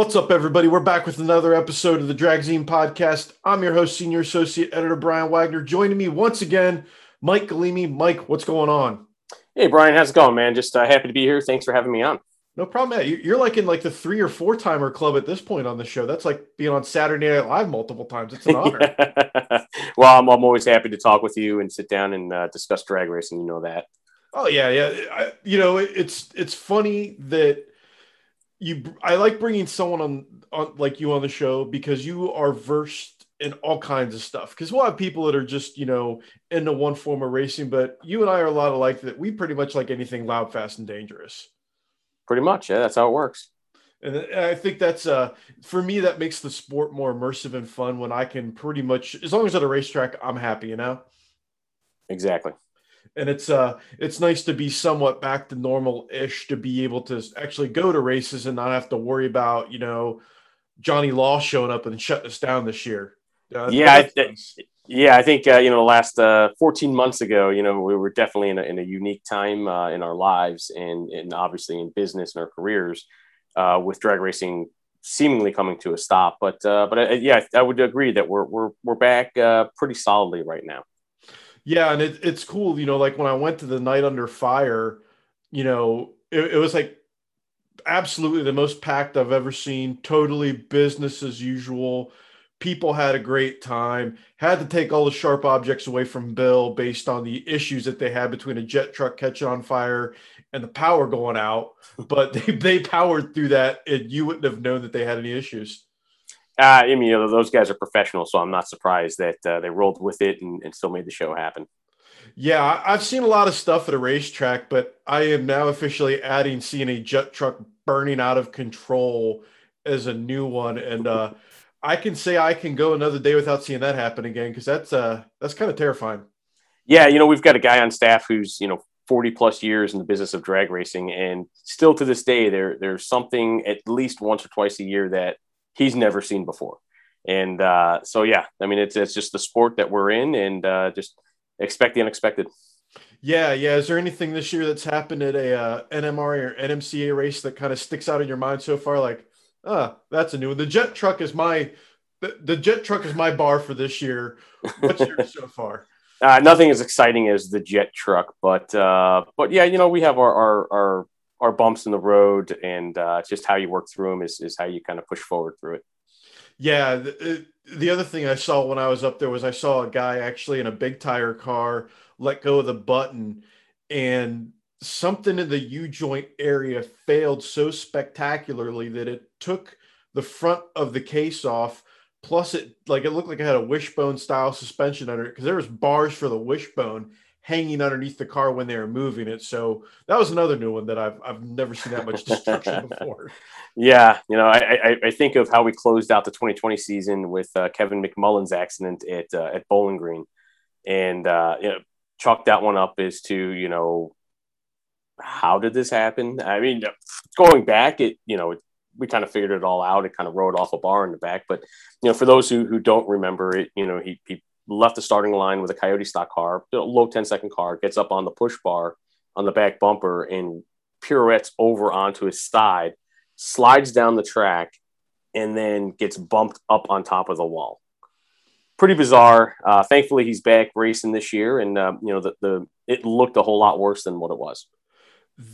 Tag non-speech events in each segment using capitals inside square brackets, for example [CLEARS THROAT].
What's up, everybody? We're back with another episode of the Dragzine podcast. I'm your host, Senior Associate Editor Brian Wagner. Joining me once again, Mike Galimi. Mike, what's going on? Hey, Brian, how's it going, man? Just uh, happy to be here. Thanks for having me on. No problem. Man. You're like in like the three or four timer club at this point on the show. That's like being on Saturday Night Live multiple times. It's an [LAUGHS] honor. well, I'm, I'm, always happy to talk with you and sit down and uh, discuss drag racing. You know that. Oh yeah, yeah. I, you know, it's it's funny that you I like bringing someone on, on like you on the show because you are versed in all kinds of stuff. Because we'll have people that are just you know into one form of racing, but you and I are a lot alike. That we pretty much like anything loud, fast, and dangerous. Pretty much, yeah. That's how it works. And I think that's uh for me that makes the sport more immersive and fun when I can pretty much as long as at a racetrack I'm happy, you know. Exactly and it's uh it's nice to be somewhat back to normal ish to be able to actually go to races and not have to worry about you know Johnny Law showing up and shutting us down this year. Uh, yeah, I, nice. yeah, I think uh, you know the last uh, 14 months ago, you know, we were definitely in a, in a unique time uh, in our lives and and obviously in business and our careers uh, with drag racing seemingly coming to a stop. But uh, but yeah, I would agree that we're we're we're back uh, pretty solidly right now. Yeah, and it, it's cool, you know, like when I went to the night under fire, you know, it, it was like absolutely the most packed I've ever seen, totally business as usual. People had a great time. Had to take all the sharp objects away from Bill based on the issues that they had between a jet truck catching on fire and the power going out. But [LAUGHS] they, they powered through that, and you wouldn't have known that they had any issues. Uh, I mean, you know, those guys are professional, so I'm not surprised that uh, they rolled with it and, and, still made the show happen. Yeah, I've seen a lot of stuff at a racetrack, but I am now officially adding seeing a jet truck burning out of control as a new one, and uh, I can say I can go another day without seeing that happen again because that's uh, that's kind of terrifying. Yeah, you know, we've got a guy on staff who's you know 40 plus years in the business of drag racing, and still to this day, there there's something at least once or twice a year that he's never seen before. And uh, so, yeah, I mean, it's, it's just the sport that we're in and uh, just expect the unexpected. Yeah, yeah. Is there anything this year that's happened at a uh, NMR or NMCA race that kind of sticks out in your mind so far? Like, ah, oh, that's a new one. The jet truck is my the, the jet truck is my bar for this year. What's yours so far? [LAUGHS] Uh, nothing as exciting as the jet truck, but uh, but yeah, you know, we have our our, our are bumps in the road, and uh, just how you work through them is, is how you kind of push forward through it. Yeah. The, the other thing I saw when I was up there was I saw a guy actually in a big tire car let go of the button, and something in the U joint area failed so spectacularly that it took the front of the case off. Plus, it like it looked like it had a wishbone style suspension under it because there was bars for the wishbone hanging underneath the car when they were moving it. So that was another new one that I've I've never seen that much destruction [LAUGHS] before. Yeah, you know, I, I, I think of how we closed out the 2020 season with uh, Kevin McMullen's accident at uh, at Bowling Green, and uh, you know, chalk that one up as to you know how did this happen? I mean, going back, it you know. we kind of figured it all out. It kind of rode off a bar in the back, but you know, for those who, who don't remember it, you know, he, he left the starting line with a Coyote stock car, low 10 second car, gets up on the push bar on the back bumper and pirouettes over onto his side, slides down the track, and then gets bumped up on top of the wall. Pretty bizarre. Uh, thankfully, he's back racing this year, and uh, you know the, the it looked a whole lot worse than what it was.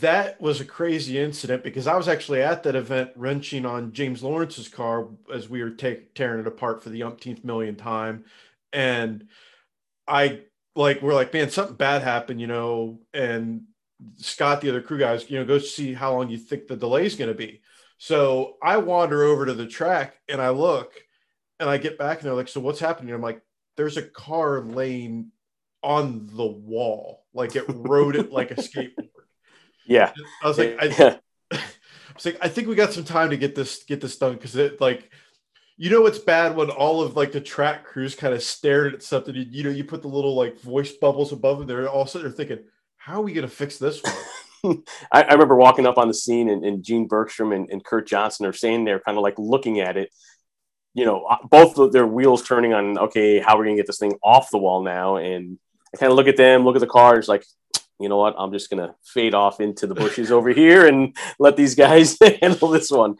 That was a crazy incident because I was actually at that event wrenching on James Lawrence's car as we were take, tearing it apart for the umpteenth million time and I like we're like, man, something bad happened, you know, and Scott, the other crew guys, you know, go see how long you think the delay is going to be. So I wander over to the track and I look and I get back and they're like, so what's happening? I'm like, there's a car laying on the wall, like it rode it like a [LAUGHS] skateboard. Yeah. I was like, I, [LAUGHS] [LAUGHS] I was like, I think we got some time to get this get this done because it like you know it's bad when all of like the track crews kind of stared at something. You, you know, you put the little like voice bubbles above them. They're all sitting there thinking, "How are we going to fix this one?" [LAUGHS] I, I, remember walking up on the scene, and, and Gene Bergstrom and, and, Kurt Johnson are saying they're kind of like looking at it. You know, uh, both their wheels turning on. Okay, how are we going to get this thing off the wall now? And I kind of look at them, look at the cars, like, you know what? I'm just going to fade off into the bushes over here and let these guys [LAUGHS] handle this one.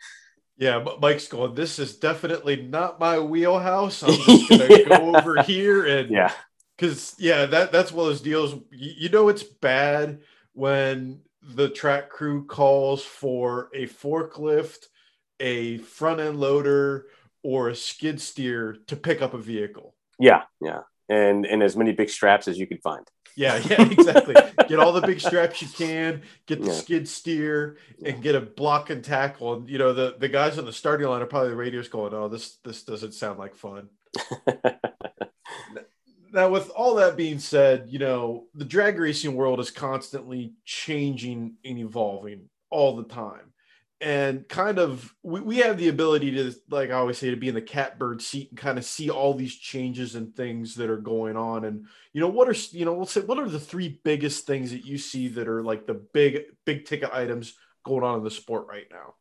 Yeah, Mike's going. This is definitely not my wheelhouse. I'm just [LAUGHS] gonna go over here and yeah, because yeah, that that's one of those deals. You, you know, it's bad when the track crew calls for a forklift, a front end loader, or a skid steer to pick up a vehicle. Yeah, yeah, and and as many big straps as you could find. Yeah, [LAUGHS] yeah, exactly. get all the big straps you can, get the yeah. skid steer, and get a block and tackle. And you know, the the guys on the starting line are probably the radios going, "Oh, this this doesn't sound like fun." [LAUGHS] now, with all that being said, you know, the drag racing world is constantly changing and evolving all the time and kind of we, we have the ability to like i always say to be in the catbird seat and kind of see all these changes and things that are going on. And you know what are you know we'll say what are the three biggest things that you see that are like the big big ticket items going on in the sport right now?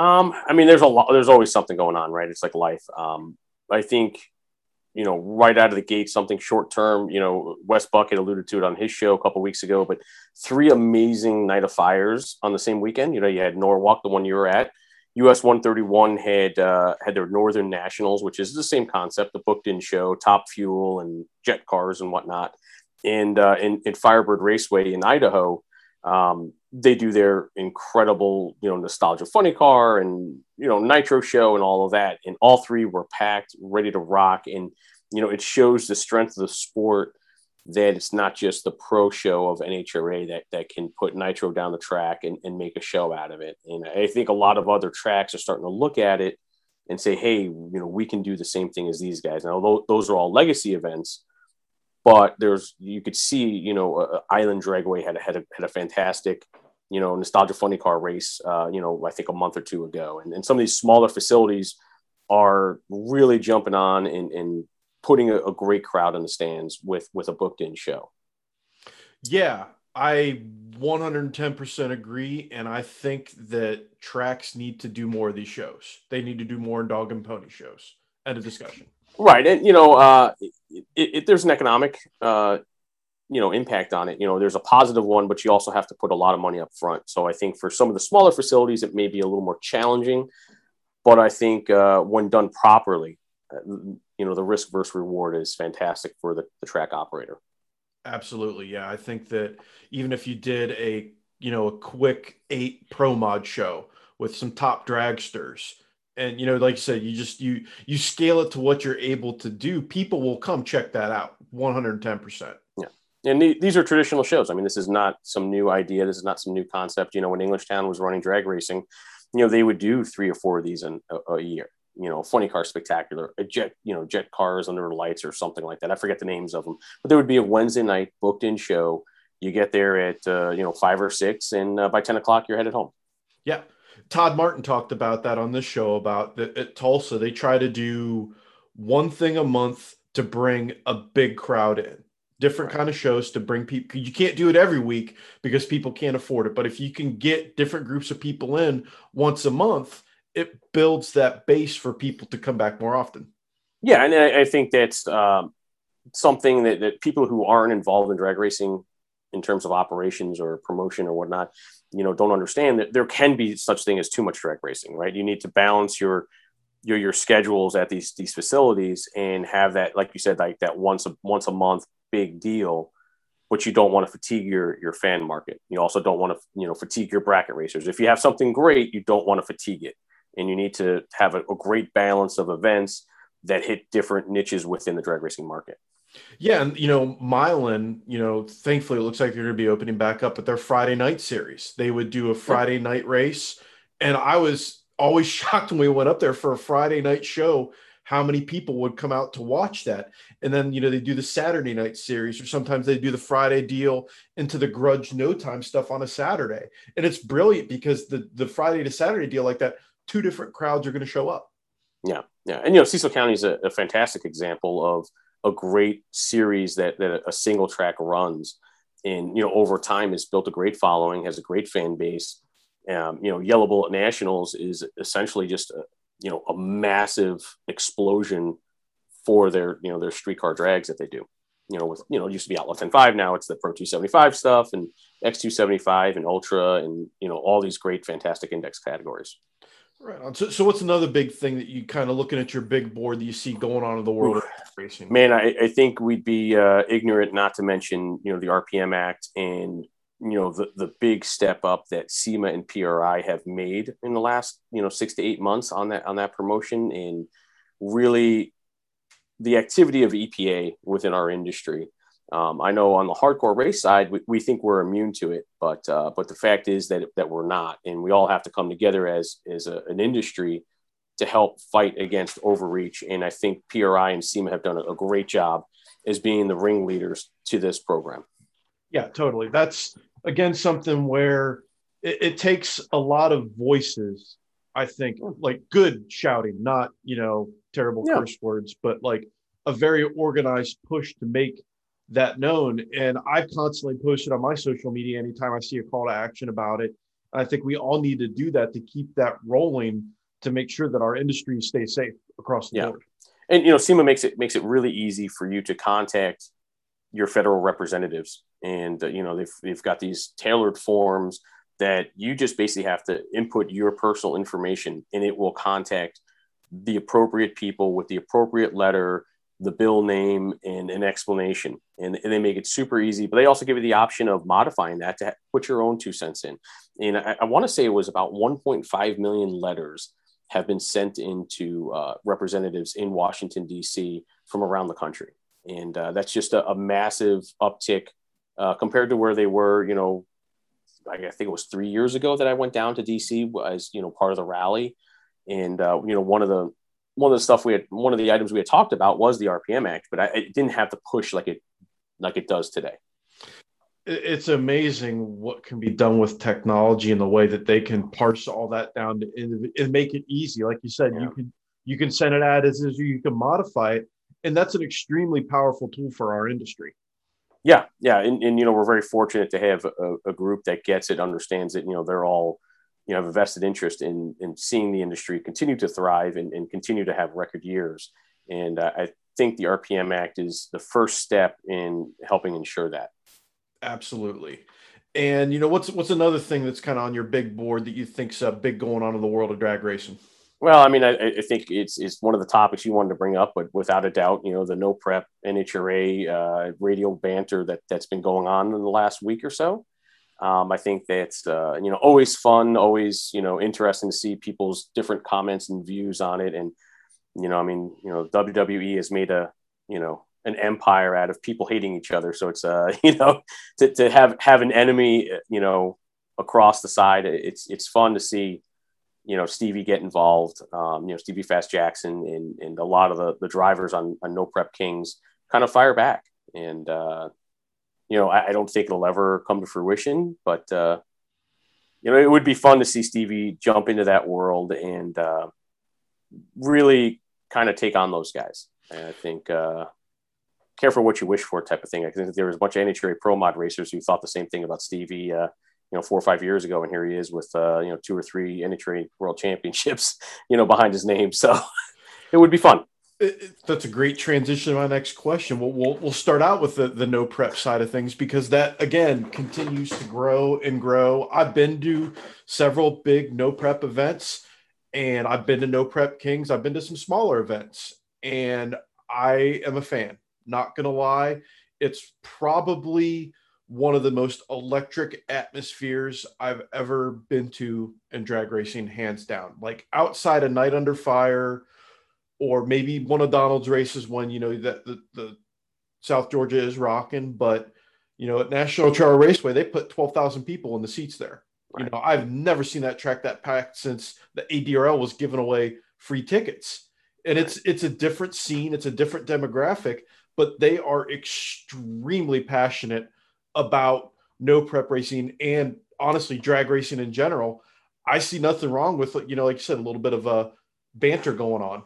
Um i mean there's a lot there's always something going on right? It's like life. Um i think you know, right out of the gate, something short term. You know, Wes Bucket alluded to it on his show a couple weeks ago, but three amazing night of fires on the same weekend. You know, you had Norwalk, the one you were at. US 131 had uh, had their Northern Nationals, which is the same concept, the booked in show, top fuel and jet cars and whatnot. And uh, in, in Firebird Raceway in Idaho, um, they do their incredible, you know, nostalgia funny car and you know nitro show and all of that. And all three were packed, ready to rock. And you know, it shows the strength of the sport that it's not just the pro show of NHRA that that can put nitro down the track and, and make a show out of it. And I think a lot of other tracks are starting to look at it and say, hey, you know, we can do the same thing as these guys. Now, those are all legacy events, but there's you could see, you know, uh, Island Dragway had a, had a had a fantastic, you know, nostalgia funny car race, uh, you know, I think a month or two ago, and, and some of these smaller facilities are really jumping on and, and putting a, a great crowd in the stands with with a booked in show. Yeah, I 110% agree. And I think that tracks need to do more of these shows. They need to do more dog and pony shows. End of discussion. Right. And, you know, uh, it, there's an economic, uh, you know, impact on it. You know, there's a positive one, but you also have to put a lot of money up front. So I think for some of the smaller facilities, it may be a little more challenging. But I think uh, when done properly, uh, you know, the risk versus reward is fantastic for the, the track operator. Absolutely. Yeah. I think that even if you did a, you know, a quick eight pro mod show with some top dragsters, and you know like you said you just you you scale it to what you're able to do people will come check that out 110% yeah. And these are traditional shows. I mean this is not some new idea. This is not some new concept. You know when englishtown was running drag racing you know they would do three or four of these in a, a year. You know funny car spectacular a jet you know jet cars under lights or something like that. I forget the names of them but there would be a wednesday night booked in show. You get there at uh, you know five or six and uh, by 10 o'clock you're headed home. Yeah Todd Martin talked about that on this show about that at Tulsa. They try to do one thing a month to bring a big crowd in. Different kind of shows to bring people. You can't do it every week because people can't afford it. But if you can get different groups of people in once a month, it builds that base for people to come back more often. Yeah, and I, I think that's um, something that, that people who aren't involved in drag racing in terms of operations or promotion or whatnot, you know, don't understand that there can be such thing as too much drag racing, right? You need to balance your your your schedules at these these facilities and have that, like you said, like that once a once a month big deal. But you don't want to fatigue your your fan market. You also don't want to you know fatigue your bracket racers. If you have something great, you don't want to fatigue it, and you need to have a, a great balance of events that hit different niches within the drag racing market. Yeah, and you know, Milan, you know, thankfully it looks like they're going to be opening back up with their Friday night series. They would do a Friday night race, and I was always [LAUGHS] shocked when we went up there for a Friday night show how many people would come out to watch that. And then, you know, they do the Saturday night series, or sometimes they do the Friday deal into the grudge no time stuff on a Saturday. And it's brilliant because the the Friday to Saturday deal like that, two different crowds are going to show up. Yeah. Yeah. And you know, Cecil County is a, a fantastic example of a great series that, that a single track runs. And you know over time has built a great following has a great fan base. Um, you know yellow bullet nationals is essentially just a you know a massive explosion for their you know their streetcar drags that they do. You know with you know it used to be outlaw 105 now it's the pro 275 stuff and x275 and ultra and you know all these great fantastic index categories Right. So, so what's another big thing that you kind of looking at your big board that you see going on in the world racing? Man, I, I think we'd be uh, ignorant not to mention, you know, the RPM Act and you know the the big step up that SEMA and PRI have made in the last you know six to eight months on that on that promotion and really the activity of EPA within our industry. Um, I know on the hardcore race side, we, we think we're immune to it, but uh, but the fact is that that we're not, and we all have to come together as as a, an industry to help fight against overreach. And I think PRI and SEMA have done a, a great job as being the ringleaders to this program. Yeah, totally. That's again something where it, it takes a lot of voices. I think like good shouting, not you know terrible yeah. curse words, but like a very organized push to make that known. And I've constantly posted on my social media anytime I see a call to action about it. I think we all need to do that to keep that rolling to make sure that our industry stays safe across the yeah. board. And you know, SEMA makes it makes it really easy for you to contact your federal representatives, and uh, you know they've they've got these tailored forms that you just basically have to input your personal information, and it will contact the appropriate people with the appropriate letter the bill name and an explanation. And, and, they make it super easy, but they also give you the option of modifying that to put your own two cents in. And I, I want to say it was about 1.5 million letters have been sent into uh, representatives in Washington, D.C. from around the country. And uh, that's just a, a massive uptick uh, compared to where they were, you know, I think it was three years ago that I went down to DC as, you know, part of the rally. And, uh, you know, one of the one of the stuff we had, one of the items we had talked about was the RPM Act, but I, it didn't have the push like it, like it does today. It's amazing what can be done with technology and the way that they can parse all that down to, and make it easy. Like you said, yeah. you can you can send it out as is, you can modify it, and that's an extremely powerful tool for our industry. Yeah, yeah, and, and you know we're very fortunate to have a, a group that gets it, understands it. You know they're all you know have a vested interest in in seeing the industry continue to thrive and, and continue to have record years. And uh, I think the RPM Act is the first step in helping ensure that. Absolutely. And you know what's what's another thing that's kind of on your big board that you think's uh, big going on in the world of drag racing? Well, I mean, I, I, think it's it's one of the topics you wanted to bring up, but without a doubt, you know, the no prep NHRA uh, radio banter that that's been going on in the last week or so. Um, I think that's uh, you know always fun, always you know interesting to see people's different comments and views on it. And you know, I mean, you know, WWE has made a you know an empire out of people hating each other. So it's uh [LAUGHS] you know to, to have have an enemy you know across the side. It's it's fun to see you know Stevie get involved. Um, you know Stevie Fast Jackson and and a lot of the the drivers on, on No Prep Kings kind of fire back and. uh you know, I, I, don't think it'll ever come to fruition, but uh, you know, it would be fun to see Stevie jump into that world and uh, really kind of take on those guys. And I think uh, care for what you wish for type of thing. I think there was a bunch of NHRA pro mod racers who thought the same thing about Stevie. Uh, you know, four or five years ago, and here he is with uh, you know two or three NHRA World Championships, [LAUGHS] you know, behind his name. So [LAUGHS] it would be fun that's a great transition to my next question. We'll, we'll, we'll start out with the, the no prep side of things because that again continues to grow and grow. I've been to several big no prep events and I've been to no prep kings. I've been to some smaller events and I am a fan. Not gonna lie, it's probably one of the most electric atmospheres I've ever been to in drag racing, hands down. Like outside a night under fire or maybe one of Donald's races when you know that the, the South Georgia is rocking, but you know at National Trail Raceway they put twelve thousand people in the seats there. Right. You know I've never seen that track that packed since the ADRL was giving away free tickets, and it's it's a different scene, it's a different demographic, but they are extremely passionate about no prep racing and honestly drag racing in general. I see nothing wrong with you know like you said a little bit of a banter going on.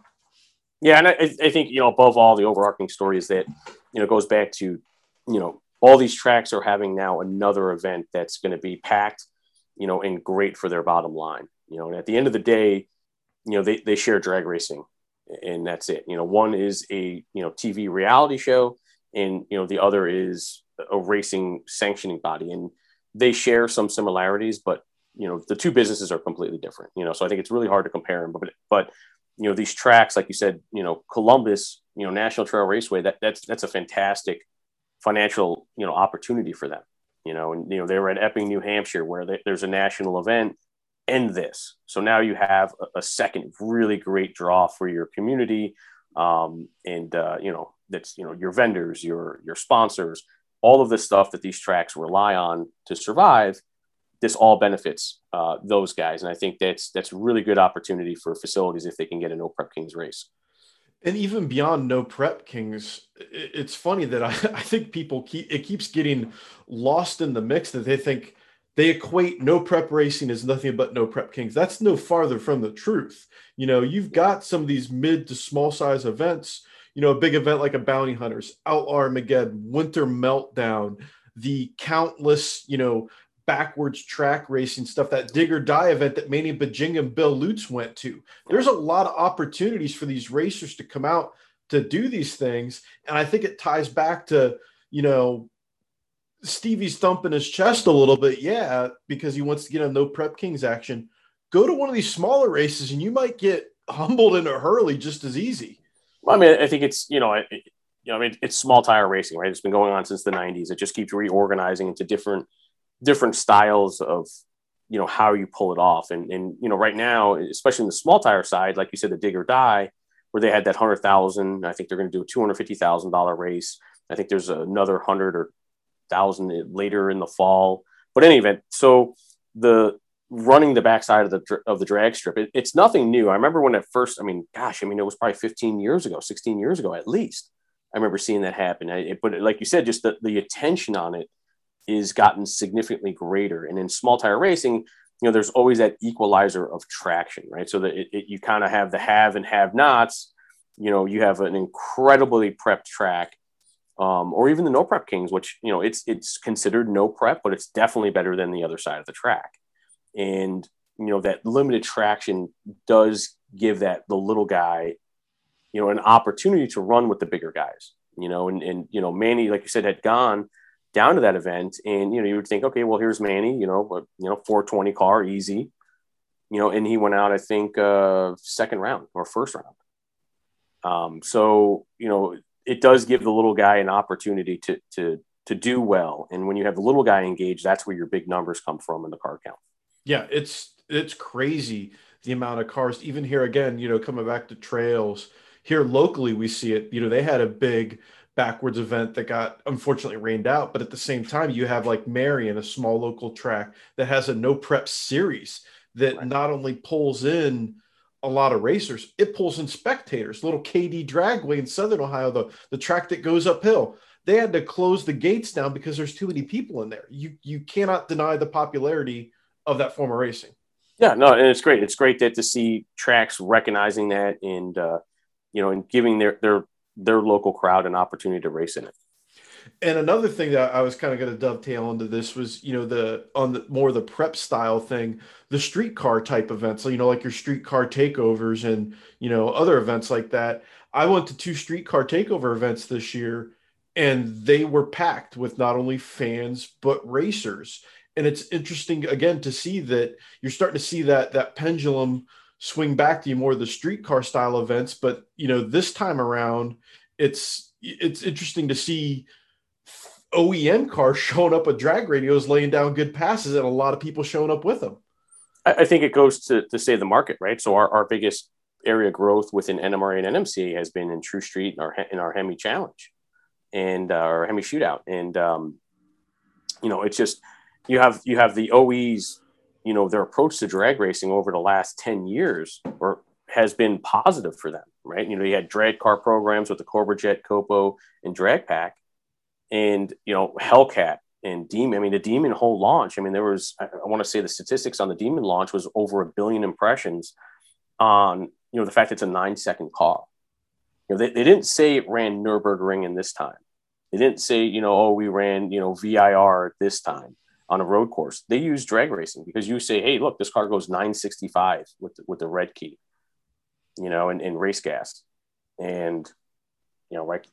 Yeah, and I, I think you know above all, the overarching story is that you know it goes back to you know all these tracks are having now another event that's going to be packed, you know, and great for their bottom line. You know, and at the end of the day, you know they they share drag racing, and that's it. You know, one is a you know TV reality show, and you know the other is a racing sanctioning body, and they share some similarities, but you know, the two businesses are completely different. You know, so I think it's really hard to compare them. But but you know, these tracks, like you said, you know, Columbus, you know, National Trail Raceway, that that's that's a fantastic financial you know opportunity for them. You know, and you know they were at Epping, New Hampshire, where they, there's a national event and this. So now you have a, a second really great draw for your community, um, and uh, you know that's you know your vendors, your your sponsors, all of the stuff that these tracks rely on to survive. This all benefits uh, those guys, and I think that's that's a really good opportunity for facilities if they can get a no prep kings race. And even beyond no prep kings, it's funny that I, [LAUGHS] I think people keep it keeps getting lost in the mix that they think they equate no prep racing as nothing but no prep kings. That's no farther from the truth. You know, you've got some of these mid to small size events, you know, a big event like a bounty hunters, outlaw Armageddon, winter meltdown, the countless, you know, backwards track racing stuff, that dig or die event that Manny Buginga and Bill Lutz went to. There's a lot of opportunities for these racers to come out to do these things. And I think it ties back to, you know, Stevie's thumping his chest a little bit, yeah, because he wants to get on no prep kings action. Go to one of these smaller races and you might get humbled in a hurley just as easy. Well, I mean, I think it's, you know, it, you know, I mean, it's small tire racing, right? It's been going on since the 90s. It just keeps reorganizing into different different styles of you know how you pull it off. And and you know right now especially in the small tire side like you said the dig or die where they had that hundred thousand i think they're going to do a two hundred fifty thousand dollar race. I think there's another hundred or thousand later in the fall. But any event so the running the backside of the of the drag strip it, it's nothing new. I remember when at first i mean gosh i mean it was probably 15 years ago 16 years ago at least i remember seeing that happen. I, but like you said just the, the attention on it is gotten significantly greater. And in small tire racing, you know, there's always that equalizer of traction, right? So that it, it, you kind of have the have and have nots. You know, you have an incredibly prepped track, um, or even the no prep kings, which you know it's it's considered no prep, but it's definitely better than the other side of the track. And you know that limited traction does give that the little guy, you know, an opportunity to run with the bigger guys. You know, and and you know Manny, like you said, had gone down to that event and you know you would think okay well here's manny you know but you know 420 car easy. You know and he went out i think uh second round or first round. Um so you know it does give the little guy an opportunity to to to do well. And when you have the little guy engaged that's where your big numbers come from in the car count. Yeah it's it's crazy the amount of cars even here again you know coming back to trails. Here locally we see it you know they had a big backwards event that got unfortunately rained out. But at the same time, you have like Marion, a small local track that has a no prep series that right. not only pulls in a lot of racers, it pulls in spectators. Little KD Dragway in Southern Ohio, the, the track that goes uphill. They had to close the gates down because there's too many people in there. You you cannot deny the popularity of that form of racing. Yeah, no, and it's great. It's great that to see tracks recognizing that and uh, you know and giving their their their local crowd an opportunity to race in it. And another thing that I was kind of going to dovetail into this was, you know, the on the more the prep style thing, the streetcar type events, you know, like your streetcar takeovers and, you know, other events like that. I went to two streetcar takeover events this year and they were packed with not only fans but racers. And it's interesting again to see that you're starting to see that that pendulum swing back to you more the streetcar style events. But you know, this time around, it's it's interesting to see OEM cars [LAUGHS] showing up with drag radials, laying down good passes, and a lot of people showing up with them. I think it goes to to say the market, right? So our, our biggest area growth within NMRA and NMCA has been in True Street and our in our Hemi Challenge and uh, our Hemi Shootout, and um, you know, it's just you have you have the OEs you know their approach to drag racing over the last 10 years or has been positive for them right? You know you had drag car programs with the cobra jet copo and drag pack and you know hellcat and demon. I mean the demon whole launch i mean there was i, I want to say the statistics on the demon launch was over a billion impressions on you know the fact it's a nine second car you know they, they didn't say it ran nürburgring in this time. They didn't say you know oh we ran you know vir this time on a road course. They use drag racing because you say, hey, look, this car goes 965 with the, with the red key, you know, and, and race gas. And, you know, like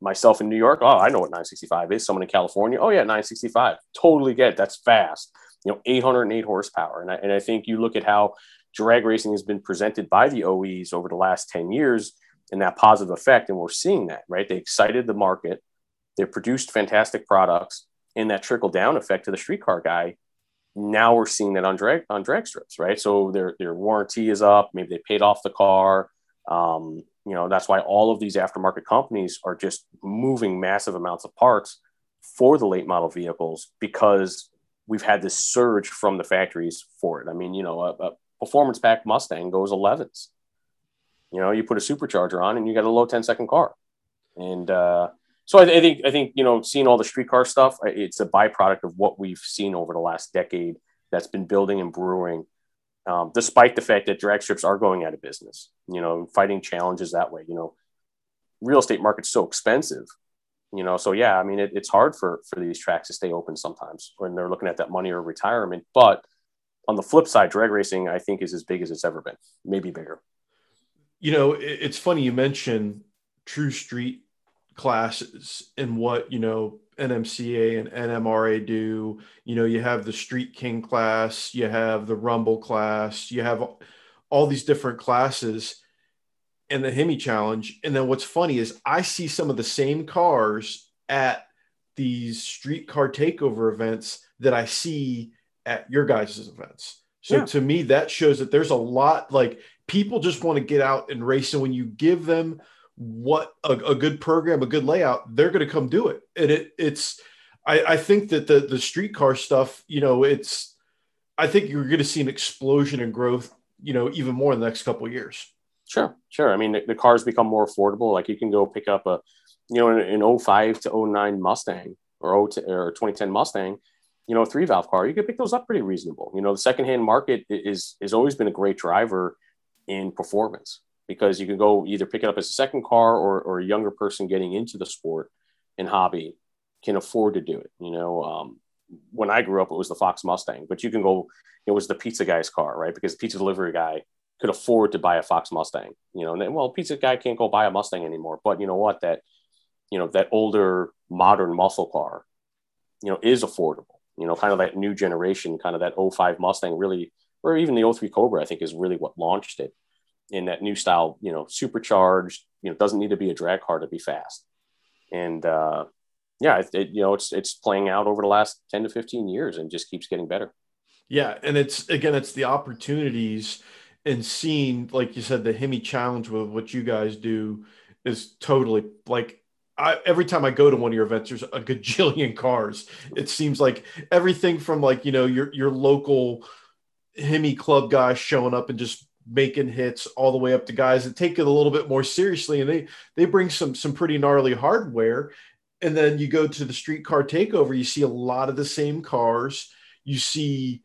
myself in New York, oh, I know what 965 is. Someone in California, oh, yeah, 965. Totally get it. That's fast. you know 808 horsepower, and I, and I think you look at how drag racing has been presented by the OEs over the last 10 years and that positive effect, and we're seeing that right. They excited the market, they produced fantastic products, and that trickle down effect to the streetcar guy now we're seeing that on drag on drag strips, right? So their their warranty is up. Maybe they paid off the car. Um, you know that's why all of these aftermarket companies are just moving massive amounts of parts for the late model vehicles because we've had this surge from the factories for it. I mean, you know, a, a performance pack Mustang goes 11s. You know, you put a supercharger on and you got a low 10 second car. And uh, so I, I, think I think you know seeing all the streetcar stuff, it's a byproduct of what we've seen over the last decade that's been building and brewing. Um, despite the fact that drag strips are going out of business, you know, fighting challenges that way. You know, real estate market's so expensive, you know. So yeah, I mean, it, it's hard for for these tracks to stay open sometimes when they're looking at that money or retirement. But on the flip side, drag racing, I think, is as big as it's ever been, maybe bigger. You know, it's funny you mentioned True Street classes and what you know NMCA and NMRA do. You know, you have the Street King class, you have the Rumble class, you have all these different classes and the Hemi Challenge. And then what's funny is I see some of the same cars at these streetcar takeover events that I see at your guys' events. So yeah. to me, that shows that there's a lot like people just want to get out and race. And when you give them what a, a good program, a good layout, they're going to come do it. And it it's I, I think that the the streetcar stuff, you know, it's I think you're going to see an explosion in growth, you know, even more in the next couple years. Sure, sure. I mean, the, the, cars become more affordable. Like you can go pick up a, you know, an, an 05 to 09 Mustang or 0 or 2010 Mustang, you know, three valve car. You can pick those up pretty reasonable. You know, the secondhand market is has always been a great driver in performance because you can go either pick it up as a second car or, or a younger person getting into the sport and hobby can afford to do it. You know, um, when I grew up, it was the Fox Mustang, but you can go, it was the pizza guy's car, right? Because the pizza delivery guy could afford to buy a Fox Mustang, you know, and then, well, pizza guy can't go buy a Mustang anymore, but you know what, that, you know, that older modern muscle car, you know, is affordable, you know, kind of that new generation, kind of that 05 Mustang really, or even the 03 Cobra, I think is really what launched it in that new style, you know, supercharged, you know, doesn't need to be a drag car to be fast. And uh, yeah, it, it, you know, it's, it's playing out over the last 10 to 15 years and just keeps getting better. Yeah. And it's, again, it's the opportunities and seeing, like you said, the Hemi challenge with what you guys do is totally like I, every time I go to one of your events, there's a gajillion [LAUGHS] cars. It seems like everything from like you know your your local Hemi club guys showing up and just making hits all the way up to guys that take it a little bit more seriously and they they bring some some pretty gnarly hardware. And then you go to the streetcar takeover you see a lot of the same cars. You see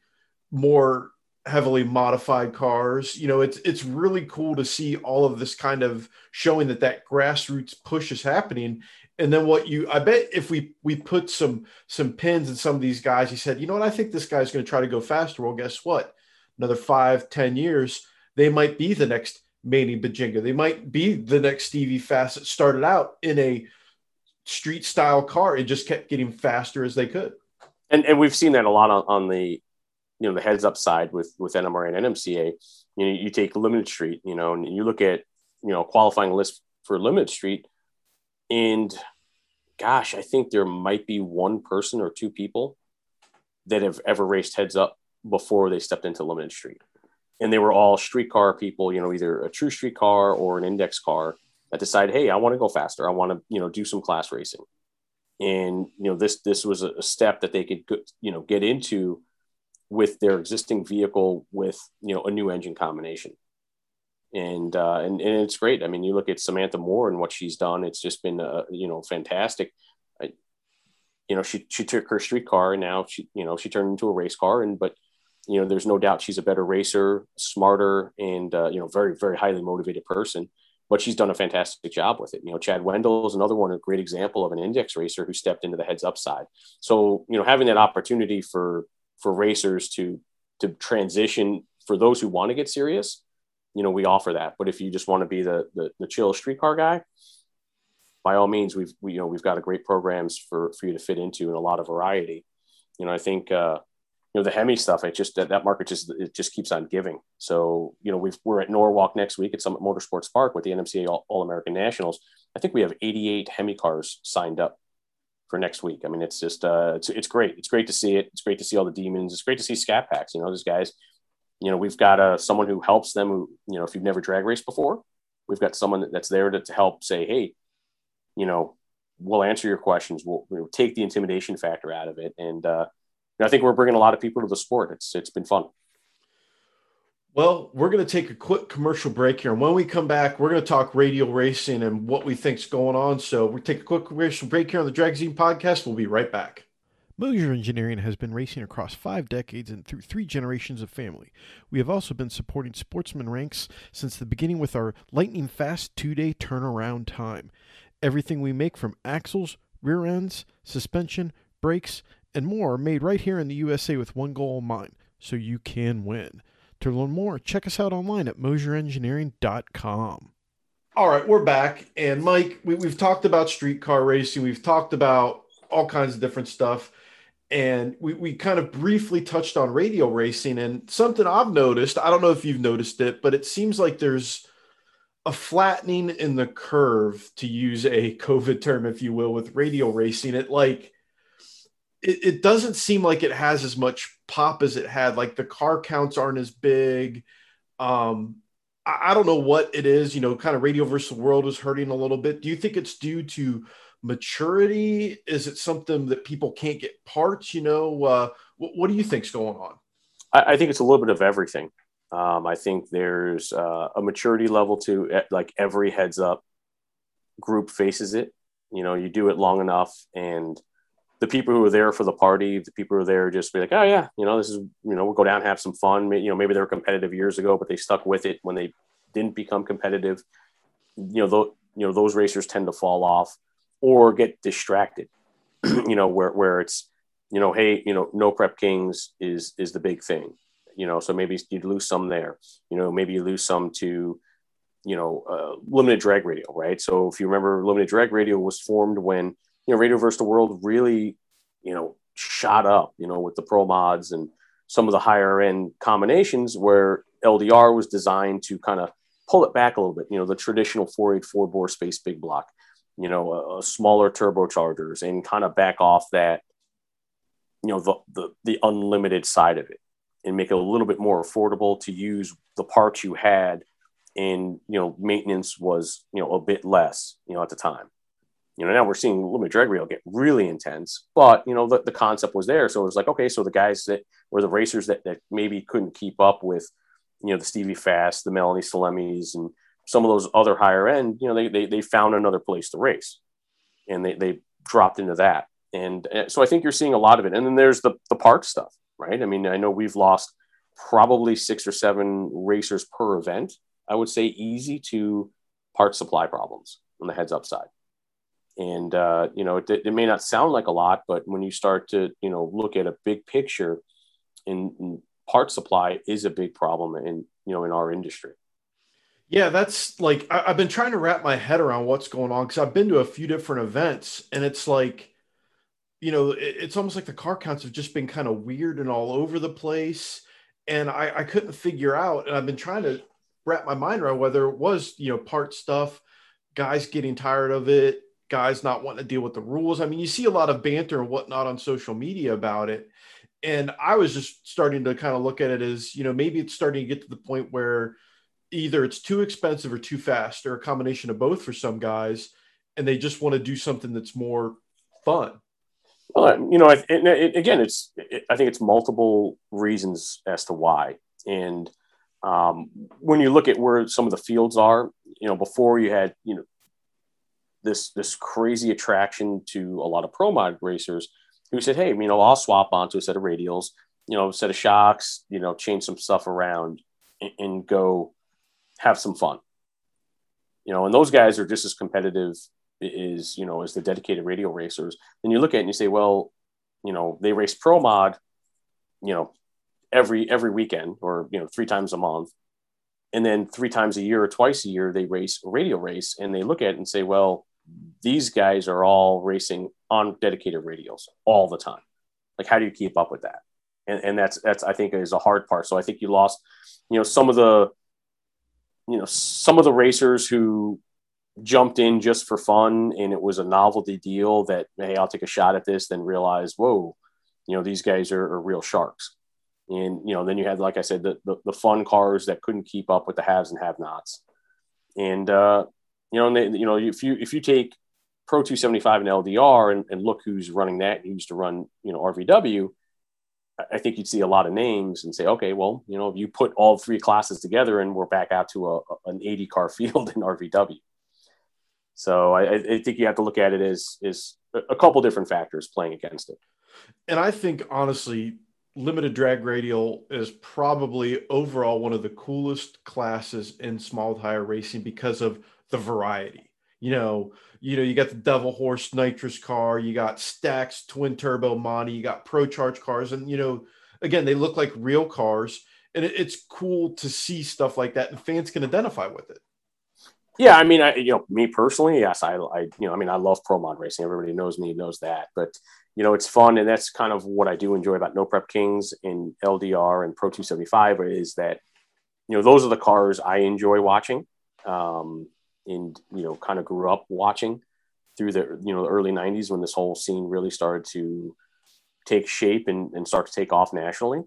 more heavily modified cars. You know it's it's really cool to see all of this kind of showing that that grassroots push is happening. And then what you i bet if we we put some some pins in some of these guys he said you know what? I think this guy's going to try to go faster. Well guess what? Another five ten years they might be the next Manny Buginga. They might be the next Stevie Fast that started out in a street style car and just kept getting faster as they could. And and we've seen that a lot on, on the you know the heads up side with with NMR and NMCA. You know, you take limited street, you know, and you look at you know qualifying list for limited street, and gosh, I think there might be one person or two people that have ever raced heads up before they stepped into limited street and they were all streetcar people, you know, either a true streetcar or an index car that decided, hey, I want to go faster. I want to, you know, do some class racing. And you know, this this was a step that they could, you know, get into with their existing vehicle with you know a new engine combination. And uh, and and it's great. I mean, you look at Samantha Moore and what she's done. It's just been uh, you know fantastic. I, you know, she she took her street car and now she you know she turned into a race car and but you know, there's no doubt she's a better racer, smarter, and uh, you know, very very highly motivated person. But she's done a fantastic job with it. You know, Chad Wendell is another one, a great example of an index racer who stepped into the heads up side. So you know, having that opportunity for for racers to to transition for those who want to get serious, you know, we offer that. But if you just want to be the the, the chill streetcar guy, by all means, we've we, you know we've got a great programs for for you to fit into and a lot of variety. You know, I think. Uh, know the Hemi stuff. It just that, that market just it just keeps on giving. So you know we've we're at Norwalk next week at Summit Motorsports Park with the NMCA All American Nationals. I think we have 88 Hemi cars signed up for next week. I mean, it's just uh, it's it's great. It's great to see it. It's great to see all the demons. It's great to see Scat Packs. You know, those guys. You know, we've got uh, someone who helps them. Who you know, if you've never drag raced before, we've got someone that's there to, to help say, hey, you know, we'll answer your questions. We'll, we'll take the intimidation factor out of it, and uh, I think we're bringing a lot of people to the sport. It's it's been fun. Well, we're going to take a quick commercial break here. And when we come back, we're going to talk radial racing and what we think's going on. So we take a quick commercial break here on the Dragzine podcast. We'll be right back. Moser Engineering has been racing across five decades and through three generations of family. We have also been supporting sportsman ranks since the beginning with our lightning fast two day turnaround time. Everything we make from axles, rear ends, suspension, brakes, and more made right here in the USA with one goal in mind so you can win. To learn more, check us out online at moserengineering.com. All right, we're back. And Mike, we, we've talked about streetcar racing, we've talked about all kinds of different stuff. And we, we kind of briefly touched on radial racing. And something I've noticed, I don't know if you've noticed it, but it seems like there's a flattening in the curve, to use a COVID term, if you will, with radial racing. It like, it, it doesn't seem like it has as much pop as it had. Like the car counts aren't as big. Um, I, I don't know what it is. You know, kind of radial versus the world is hurting a little bit. Do you think it's due to maturity? Is it something that people can't get parts? You know, uh, what, what do you think's going on? I, I think it's a little bit of everything. Um, I think there's uh, a maturity level to like every heads up group faces it. You know, you do it long enough and the people who are there for the party, the people who are there just be like, oh yeah, you know, this is, you know, we'll go down, have some fun. You know, maybe they were competitive years ago, but they stuck with it when they didn't become competitive. You know, th- you know, those racers tend to fall off or get distracted. [CLEARS THROAT] you know, where where it's, you know, hey, you know, no prep kings is is the big thing. You know, so maybe you lose some there. You know, maybe you lose some to, you know, uh, limited drag radial, right? So if you remember, limited drag radial was formed when you know, Radial versus the World really, you know, shot up, you know, with the pro mods and some of the higher end combinations where LDR was designed to kind of pull it back a little bit, you know, the traditional 484 bore space big block, you know, a, smaller turbochargers and kind of back off that, you know, the, the, the unlimited side of it and make it a little bit more affordable to use the parts you had and, you know, maintenance was, you know, a bit less, you know, at the time you know, now we're seeing limited drag radial get really intense, but you know, the, the concept was there. So it was like, okay, so the guys that were the racers that, that maybe couldn't keep up with, you know, the Stevie Fast, the Melanie Salemis, and some of those other higher end, you know, they, they, they found another place to race and they, they dropped into that. And eh, so I think you're seeing a lot of it. And then there's the, the park stuff, right? I mean, I know we've lost probably six or seven racers per event. I would say easy to part supply problems on the heads up side and uh, you know it, it, may not sound like a lot but when you start to you know look at a big picture and, part supply is a big problem in you know in our industry. Yeah that's like I, have been trying to wrap my head around what's going on because i've been to a few different events and it's like you know it, it's almost like the car counts have just been kind of weird and all over the place. And I, I couldn't figure out and i've been trying to wrap my mind around whether it was you know part stuff guys getting tired of it guys not wanting to deal with the rules. I mean, you see a lot of banter and whatnot on social media about it. And I was just starting to kind of look at it as, you know, maybe it's starting to get to the point where either it's too expensive or too fast or a combination of both for some guys. And they just want to do something that's more fun. Well, you know, it, it, again, it's, it, I think it's multiple reasons as to why. And um, when you look at where some of the fields are, you know, before you had, you know, this this crazy attraction to a lot of pro mod racers who said, "Hey, you know, I'll swap onto a set of radials, you know, a set of shocks, you know, change some stuff around, and, and go have some fun." You know, and those guys are just as competitive is you know as the dedicated radial racers. Then you look at it and you say, well, you know, they race pro mod, you know, every every weekend or you know three times a month and then three times a year or twice a year they race a radial race and they look at it and say well these guys are all racing on dedicated radials all the time. Like, how do you keep up with that? and, and that's that's I think is a hard part. So I think you lost, you know, some of the, you know, some of the racers who jumped in just for fun and it was a novelty deal that hey I'll take a shot at this, then realize whoa, you know these guys are, are real sharks, and you know then you had like I said the, the, the fun cars that couldn't keep up with the haves and have-nots, and uh, you know and they, you know if you if you take Pro 275 and LDR and, and look who's running that, who used to run you know RVW I think you'd see a lot of names and say, okay, well, you know, if you put all three classes together and we're back out to a, an 80 car [LAUGHS] field in RVW. So I, I, think you have to look at it as, as a couple different factors playing against it. And I think honestly, limited drag radial is probably overall one of the coolest classes in small tire racing because of the variety. You know, you know, you got the Devil Horse nitrous car, you got Stacks twin turbo Monty, you got Pro Charge cars, and you know, again, they look like real cars, and it, it's cool to see stuff like that, and fans can identify with it. Yeah, I mean, I, you know, me personally, yes, I, I, you know, I mean, I love pro mod racing. Everybody knows me, knows that, but you know, it's fun, and that's kind of what I do enjoy about No Prep Kings and LDR and Pro 275 is that, you know, those are the cars I enjoy watching. Um, and you know kind of grew up watching through the you know the early 90s when this whole scene really started to take shape and, and start to take off nationally.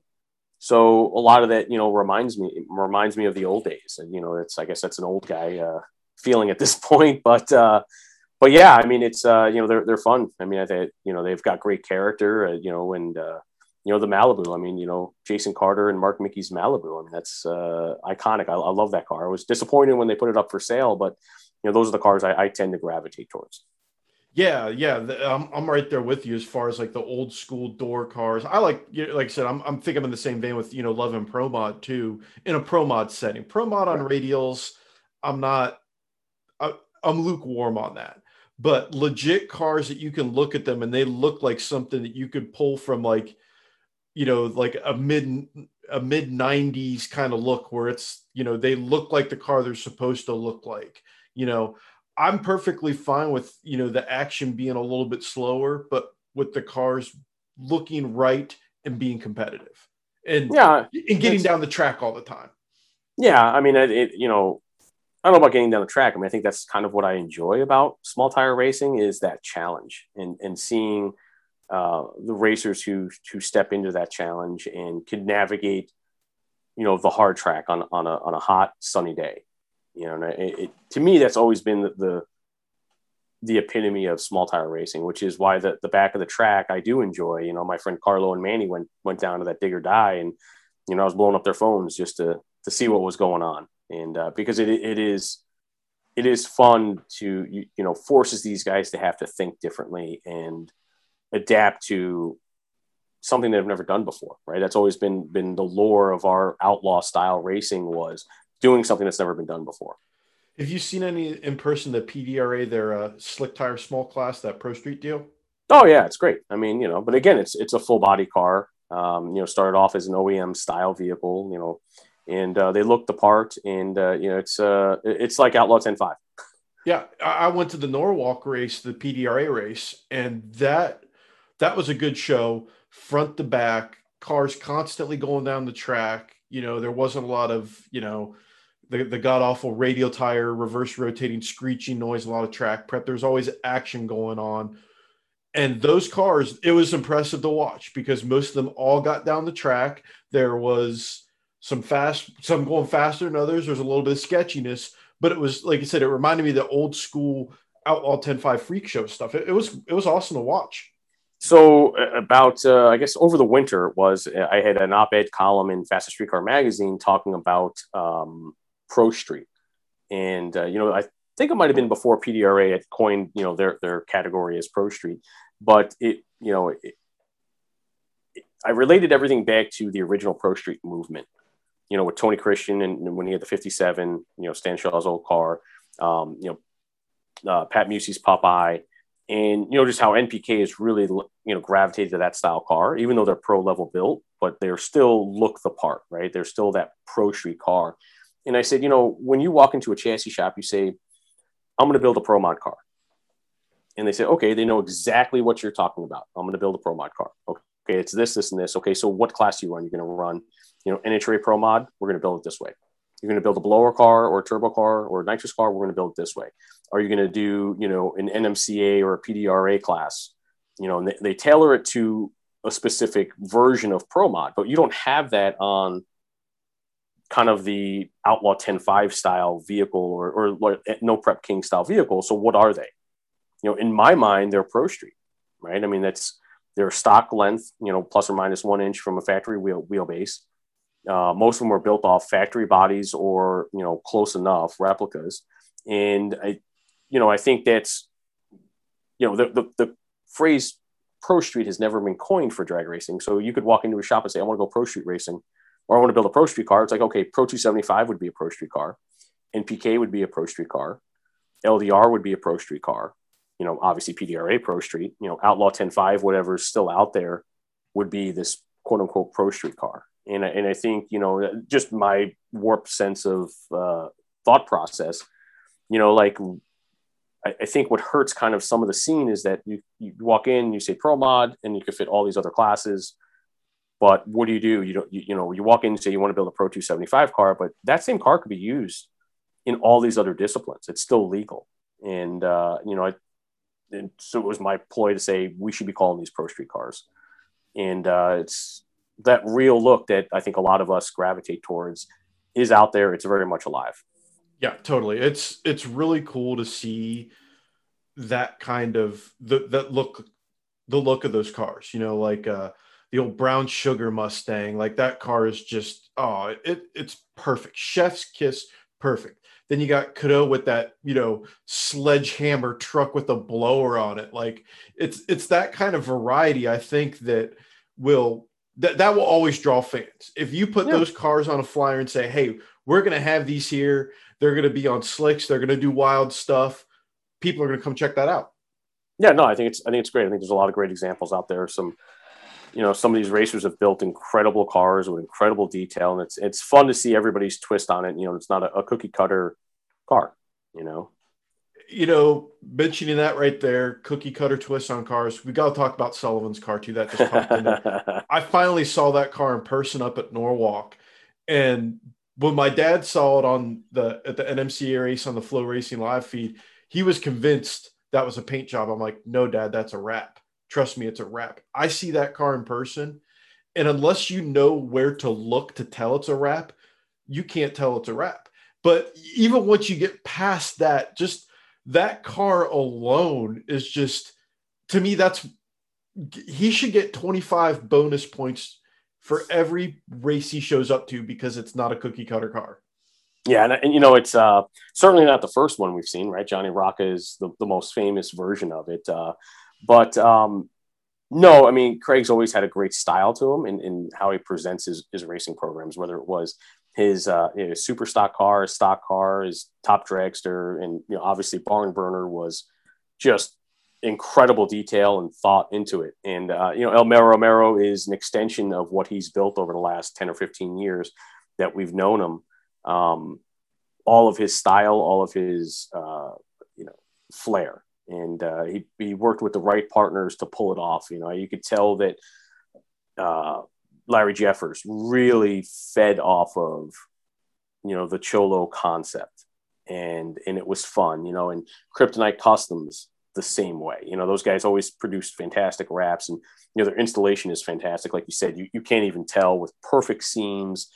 So a lot of that you know reminds me reminds me of the old days. And you know it's i guess that's an old guy uh, feeling at this [LAUGHS] point but uh, but yeah i mean it's uh, you know they're, they're fun. I mean i think you know they've got great character uh, you know and uh, you know the Malibu. I mean, you know Jason Carter and Mark Micke's Malibu. I mean that's uh, iconic. I, I, love that car. I was disappointed when they put it up for sale, but you know those are the cars I, I tend to gravitate towards. Yeah, yeah, I'm, I'm right there with you as far as like the old school door cars. I like, you like I said, I'm, I'm think I'm in the same vein with you know Love and Pro Mod too in a Pro Mod setting. Pro Mod on radials, I'm not, I, I'm lukewarm on that. But legit cars that you can look at them and they look like something that you could pull from like you know like a mid a mid 90s kind of look where it's you know they look like the car they're supposed to look like you know. I'm perfectly fine with you know the action being a little bit slower but with the cars looking right and being competitive and yeah and getting down the track all the time. Yeah i mean it, it, you know i don't know about getting down the track. I mean i think that's kind of what i enjoy about small tire racing is that challenge and and seeing uh, the racers who who step into that challenge and can navigate, you know, the hard track on on a on a hot sunny day. You know, it, it, to me that's always been the, the, the epitome of small tire racing, which is why the the back of the track I do enjoy. You know, my friend Carlo and Manny went went down to that dig or die, and you know I was blowing up their phones just to to see what was going on, and uh, because it it is it is fun to you, you know forces these guys to have to think differently and adapt to something they've never done before, right? That's always been been the lore of our outlaw style racing was doing something that's never been done before. Have you seen any in person the PDRA, their uh, slick tire small class, that Pro Street deal? Oh yeah, it's great. I mean, you know, but again, it's it's a full body car. Um, you know, started off as an OEM style vehicle, you know, and uh, they look the part, and uh, you know, it's uh, it's like Outlaw 10.5. Yeah, I went to the Norwalk race, the PDRA race, and that that was a good show, front to back, cars constantly going down the track. You know, there wasn't a lot of, you know, the, the god awful radial tire, reverse rotating, screeching noise, a lot of track prep. There's always action going on. And those cars, it was impressive to watch because most of them all got down the track. There was some fast, some going faster than others. There's a little bit of sketchiness, but it was like I said, it reminded me of the old school outlaw 10-5 freak show stuff. It, it was it was awesome to watch. So about uh, I guess over the winter was I had an op-ed column in Fastest Streetcar magazine talking about um, Pro Street, and uh, you know I think it might have been before PDRA had coined you know their their category as Pro Street, but it you know it, it, I related everything back to the original Pro Street movement, you know with Tony Christian and when he had the '57, you know Stan Shaw's old car, um, you know uh, Pat Musi's Popeye and you know just how NPK is really you know gravitated to that style car, even though they're pro level built, but they're still look the part, right? They're still that pro street car. And I said, you know, when you walk into a chassis shop, you say, "I'm going to build a pro mod car," and they say, "Okay," they know exactly what you're talking about. I'm going to build a pro mod car. Okay, it's this, this, and this. Okay, so what class do you run? You're going to run, you know, NHRA Pro Mod. We're going to build it this way. You're going to build a blower car or a turbo car or a nitrous car. We're going to build it this way. Are you going to do, you know, an NMCA or a PDRA class? You know, and they, they tailor it to a specific version of Pro Mod, but you don't have that on kind of the Outlaw 10.5 style vehicle or, or no prep king style vehicle. So what are they? You know, in my mind, they're Pro Street, right? I mean, that's their stock length, you know, plus or minus one inch from a factory wheel wheelbase. Uh, most of them were built off factory bodies or you know close enough replicas, and I, you know, I think that's, you know, the the, the phrase pro street has never been coined for drag racing. So you could walk into a shop and say, I want to go pro street racing, or I want to build a pro street car. It's like, okay, Pro 275 would be a pro street car, NPK would be a pro street car, LDR would be a pro street car. You know, obviously PDRA pro street. You know, Outlaw 10.5, whatever's still out there, would be this quote unquote pro street car. And and I think you know, just my warped sense of uh, thought process. You know, like I, I, think what hurts kind of some of the scene is that you, you walk in, you say pro mod, and you could fit all these other classes. But what do you do? You don't, you, you know, you walk in and say you want to build a Pro 275 car, but that same car could be used in all these other disciplines. It's still legal. And, uh, you know, I, and so it was my ploy to say we should be calling these Pro Street cars. And uh, it's that real look that I think a lot of us gravitate towards is out there. It's very much alive. Yeah, totally. It's it's really cool to see that kind of the that look the look of those cars. You know, like uh the old brown sugar Mustang. Like that car is just oh, it it's perfect. Chef's kiss, perfect. Then you got Cadeau with that, you know, sledgehammer truck with a blower on it. Like it's it's that kind of variety. I think that will that that will always draw fans. If you put yeah. those cars on a flyer and say, "Hey, we're going to have these here. They're going to be on slicks. They're going to do wild stuff. People are going to come check that out. Yeah, no, I think it's I think it's great. I think there's a lot of great examples out there. Some, you know, some of these racers have built incredible cars with incredible detail, and it's it's fun to see everybody's twist on it. You know, it's not a, a cookie cutter car. You know, you know, mentioning that right there, cookie cutter twist on cars. We got to talk about Sullivan's car too. That just popped into. [LAUGHS] I finally saw that car in person up at Norwalk, and when my dad saw it on the at the NMCA race on the FloRacing live feed, he was convinced that was a paint job. I'm like, no, dad, that's a wrap. Trust me, it's a wrap. I see that car in person, and unless you know where to look to tell it's a wrap, you can't tell it's a wrap. But even once you get past that, just that car alone is just to me that's he should get 25 bonus points for every race he shows up to because it's not a cookie cutter car. Yeah, and, and you know it's uh, certainly not the first one we've seen, right? Johnny Rocca is the, the most famous version of it, uh, but um, no, I mean Craig's always had a great style to him in, in how he presents his, his racing programs, whether it was his, uh, his super stock car, his stock car, his top dragster, and you know obviously barn burner was just incredible detail and thought into it. And uh, you know, El Mero Romero is an extension of what he's built over the last ten or fifteen years that we've known him. Um, all of his style, all of his uh, you know flair, and uh, he he worked with the right partners to pull it off. You know, you could tell that. Larry Jeffers really fed off of, you know, the Cholo concept, and and it was fun, you know. And Kryptonite Customs the same way. You know, those guys always produce fantastic wraps and, you know, their installation is fantastic. Like you said, you, you can't even tell with perfect seams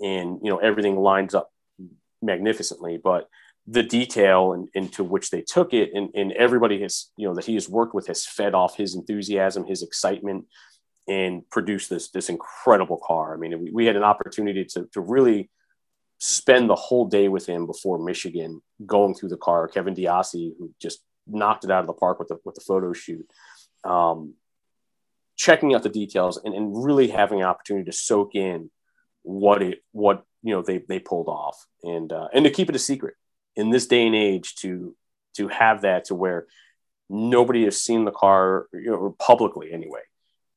and, you know, everything lines up magnificently, but the detail and into which they took it and, and everybody has, you know, that he has worked with has fed off his enthusiasm, his excitement and produce this, this incredible car. I mean, we, had an opportunity to, to really spend the whole day with him before Michigan going through the car. Kevin DiOssi, who just knocked it out of the park with the with the photo shoot. Um, checking out the details and, and really having an opportunity to soak in what it what you know they they pulled off and uh, and to keep it a secret in this day and age to to have that to where nobody has seen the car you know publicly anyway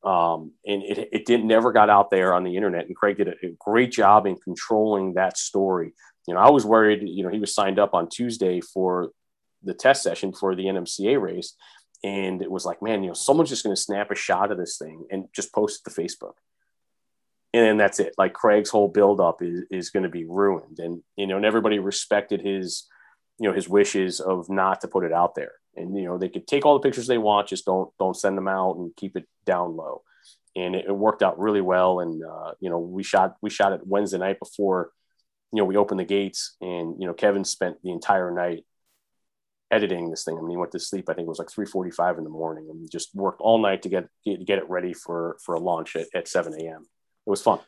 um, and it, it didn't never got out there on the internet and craig did a, a, great job in controlling that story you know i was worried you know he was signed up on tuesday for the test session for the NMCA race. and it was like, man, you know, someone's just going to snap a shot of this thing and just post it to Facebook. And then that's it. Like Craig's whole buildup is, is going to be ruined. And, you know, and everybody respected his, you know, his wishes of not to put it out there. And, you know, they could take all the pictures they want, just don't, don't send them out and keep it down low. And it, it worked out really well. And, uh, you know, we shot, we shot it Wednesday night before, you know, we opened the gates and, you know, Kevin spent the entire night editing this thing. I mean, he went to sleep. I think it was like three forty-five in the morning, and just worked all night to get get, get it ready for for a launch at, at seven a.m. It was fun.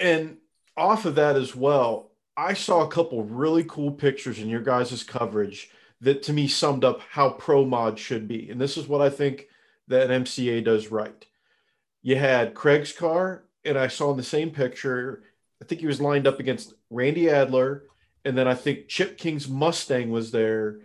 And off of that as well, I saw a couple really cool pictures in your guys' coverage that to me summed up how pro mod should be. And this is what I think that MCA does right. You had Craig's car, and I saw in the same picture, I think he was lined up against Randy Adler, and then I think Chip King's Mustang was there,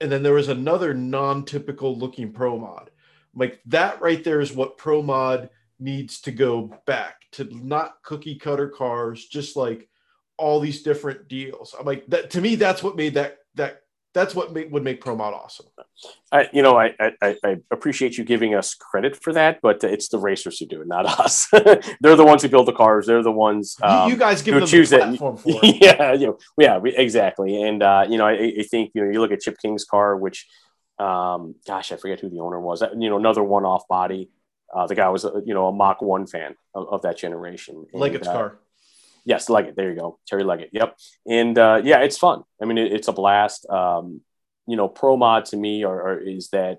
and then there was another non-typical looking pro mod like that right there is what pro mod needs to go back to not cookie cutter cars just like all these different deals i'm like that to me that's what made that that that's what make, would make ProMod awesome. I, you know, I, I, I appreciate you giving us credit for that, but it's the racers who do it, not us. [LAUGHS] They're the ones who build the cars. They're the ones um, you, guys give them choose the platform it. for it. [LAUGHS] yeah, you know, yeah, we, exactly. And uh, you know, I, I, think you know, you look at Chip King's car, which, um, gosh, I forget who the owner was. You know, another one-off body. Uh, the guy was, a, you know, a Mach One fan of, of that generation. Leggett's uh, car. Yes, Leggett. There you go, Terry Leggett. Yep. And uh, yeah, it's fun. I mean, it, it's a blast. Um, you know, pro mod to me or, is that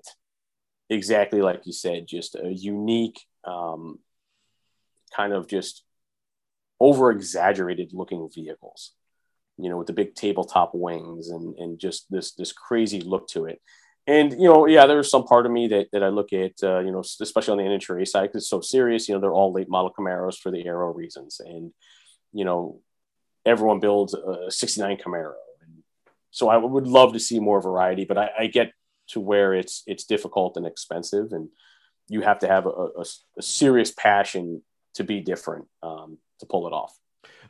exactly like you said, just a unique um, kind of just over exaggerated looking vehicles. You know, with the big tabletop wings and and just this this crazy look to it. And you know, yeah, there's some part of me that, that I look at, uh, you know, especially on the NHRA side, because it's so serious. You know, they're all late model Camaros for the aero reasons, and you know, everyone builds a 69 Camaro. And so I would love to see more variety, but I, I get to where it's, it's difficult and expensive and you have to have a, a, a serious passion to be different um, to pull it off.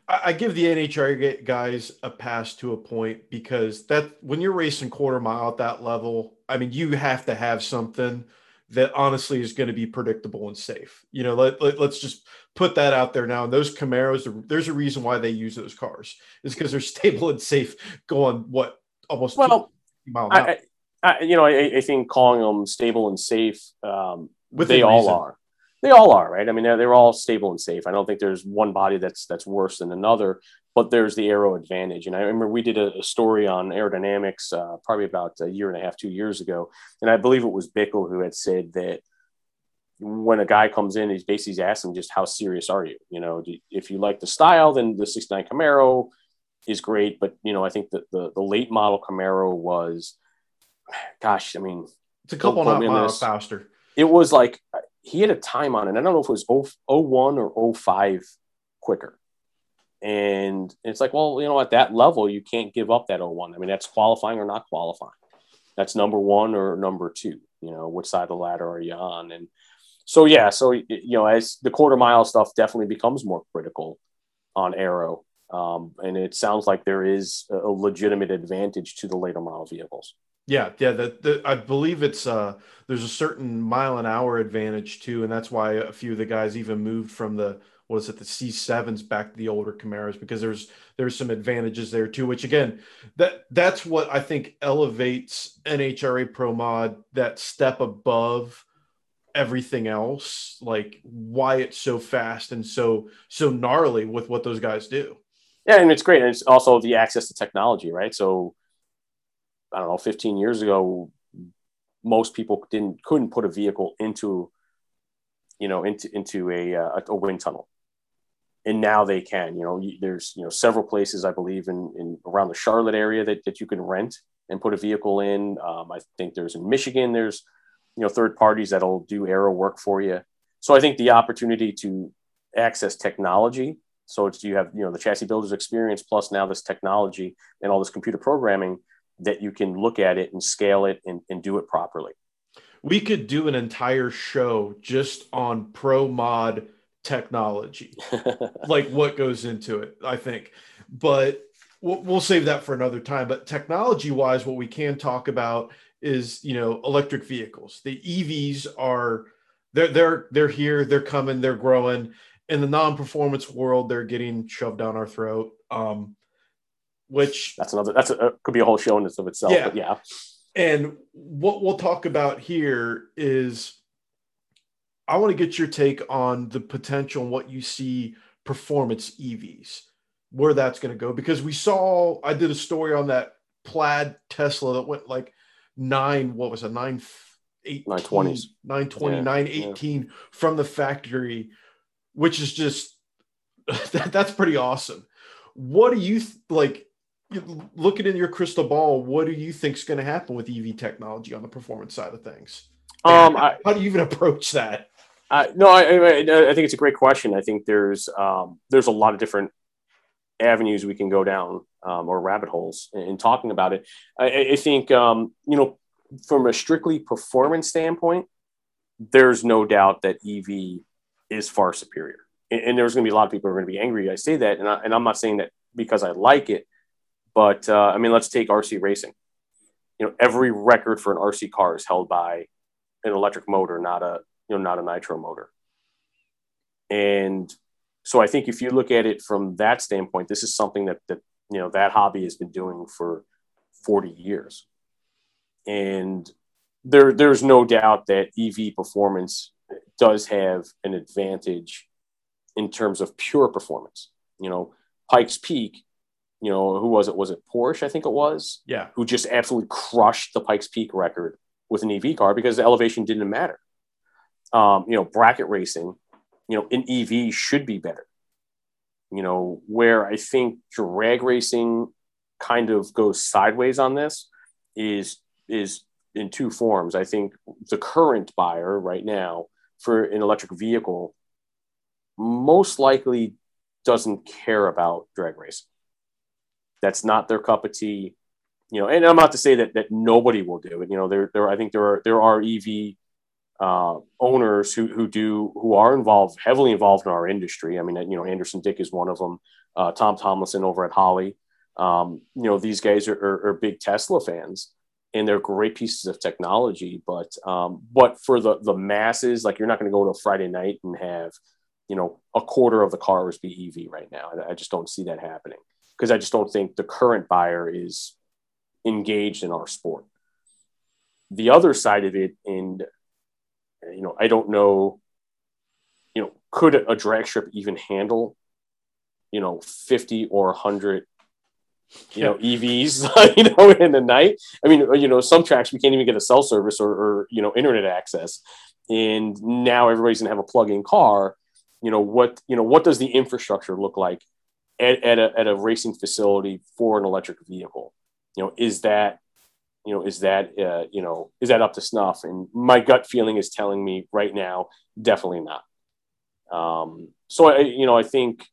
I give the NHRA guys a pass to a point because that when you're racing quarter mile at that level, I mean, you have to have something that honestly is going to be predictable and safe. You know, let, let, us just put that out there now. And those Camaros, there's a reason why they use those cars is because they're [LAUGHS] stable and safe going what almost well, I, I, you know, I, I, think calling them stable and safe, um, they all reason. are. They all are, right? I mean, they're, they're all stable and safe. I don't think there's one body that's that's worse than another, but there's the aero advantage. And I remember we did a, a story on aerodynamics uh, probably about a year and a half, two years ago, and I believe it was Bickel who had said that when a guy comes in, he's basically asking just how serious are you? You know, if you like the style, then the 69 Camaro is great. But, you know, I think that the, the late model Camaro was, gosh, I mean, it's a couple of miles faster. It was like he had a time on it. I don't know if it was 01 or 05 quicker. And it's like, well, you know, at that level, you can't give up that 01. I mean, that's qualifying or not qualifying. That's number one or number two. You know, which side of the ladder are you on? And so yeah, so you know, as the quarter mile stuff definitely becomes more critical on aero, um, and it sounds like there is a legitimate advantage to the later model vehicles. Yeah, yeah. The, the, I believe it's uh, there's a certain mile an hour advantage too, and that's why a few of the guys even moved from the what is it the C7s back to the older Camaros because there's there's some advantages there too. Which again, that that's what I think elevates NHRA Pro Mod that step above everything else like why it's so fast and so so gnarly with what those guys do. Yeah and it's great. And it's also the access to technology right? So i don't know 15 years ago most people didn't couldn't put a vehicle into you know into into a uh, a wind tunnel and now they can you know there's you know several places i believe in, in around the charlotte area that, that you can rent and put a vehicle in. Um, i think there's in michigan there's you know third parties that'll do aero work for you. So i think the opportunity to access technology so it's you have you know the chassis builders experience plus now this technology and all this computer programming that you can look at it and scale it and, and do it properly. We could do an entire show just on pro mod technology [LAUGHS] like what goes into it i think but we'll, we'll save that for another time. But technology wise, what we can talk about is you know electric vehicles. The EVs are they're they're they're here, they're coming, they're growing. In the non-performance world, they're getting shoved down our throat. Um, which that's another that's a, could be a whole show in of itself. Yeah. But yeah. And what we'll talk about here is I want to get your take on the potential and what you see performance EVs, where that's going to go. Because we saw, I did a story on that plaid Tesla that went like nine, what was it, nine, 18, 920s, 920, yeah, 918 yeah. from the factory, which is just, [LAUGHS] that, that's pretty awesome. What do you th- like? Looking in your crystal ball, what do you think is going to happen with EV technology on the performance side of things? Um, I, how do you even [LAUGHS] approach that? Uh, no, I, I, think it's a great question. I think there's um, there's a lot of different avenues we can go down um, or rabbit holes in, in talking about it. I, I think um, you know from a strictly performance standpoint, there's no doubt that EV is far superior, and, and there's going to be a lot of people who are going to be angry. I say that, and, I, and I'm not saying that because I like it, but uh, I mean let's take RC racing. You know, every record for an RC car is held by an electric motor, not a you know, not a nitro motor. And so I think if you look at it from that standpoint, this is something that, that you know, that hobby has been doing for 40 years. And there, there's no doubt that EV performance does have an advantage in terms of pure performance. You know, Pikes Peak, you know, who was it? Was it Porsche? I think it was. Yeah. Who just absolutely crushed the Pikes Peak record with an EV car because the elevation didn't matter um, you know, bracket racing, you know, in EV should be better. You know, where I think drag racing kind of goes sideways on this is is in two forms. I think the current buyer right now for an electric vehicle most likely doesn't care about drag racing. That's not their cup of tea. You know, and I'm not to say that that nobody will do it. You know, there there I think there are there are EV uh, owners who, who do who are involved heavily involved in our industry. I mean, you know, Anderson Dick is one of them. Uh, Tom Tomlinson over at Holley. Um, you know, these guys are, are, are, big Tesla fans, and they're great pieces of technology. But um, but for the the masses, like you're not going to go to a Friday night and have you know a quarter of the cars be EV right now. I, I just don't see that happening because I just don't think the current buyer is engaged in our sport. The other side of it, and you know, I don't know, you know, could a drag strip even handle, you know, 50 or 100, you know, EVs, [LAUGHS] you know, in the night? I mean, you know, some tracks we can't even get a cell service or, or you know, internet access. And now everybody's going to have a plug in car. You know, what, you know, what does the infrastructure look like at, at, a, at a racing facility for an electric vehicle? You know, is that you know, is that uh, you know, is that up to snuff? And my gut feeling is telling me right now, definitely not. Um, so I, you know, I think,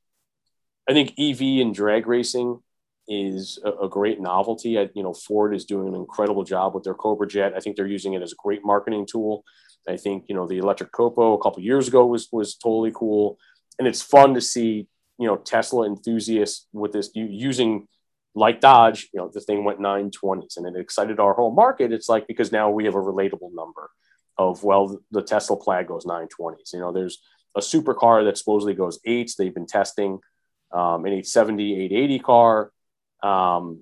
I think EV and drag racing is a, a, great novelty. I, you know, Ford is doing an incredible job with their Cobra Jet. I think they're using it as a great marketing tool. I think you know the electric Copo a couple years ago was was totally cool, and it's fun to see you know Tesla enthusiasts with this using like Dodge, you know, the thing went 920s and it excited our whole market. It's like because now we have a relatable number of, well, the Tesla Plaid goes 920s. You know, there's a supercar that supposedly goes eights. They've been testing um, an 870, 880 car. Um,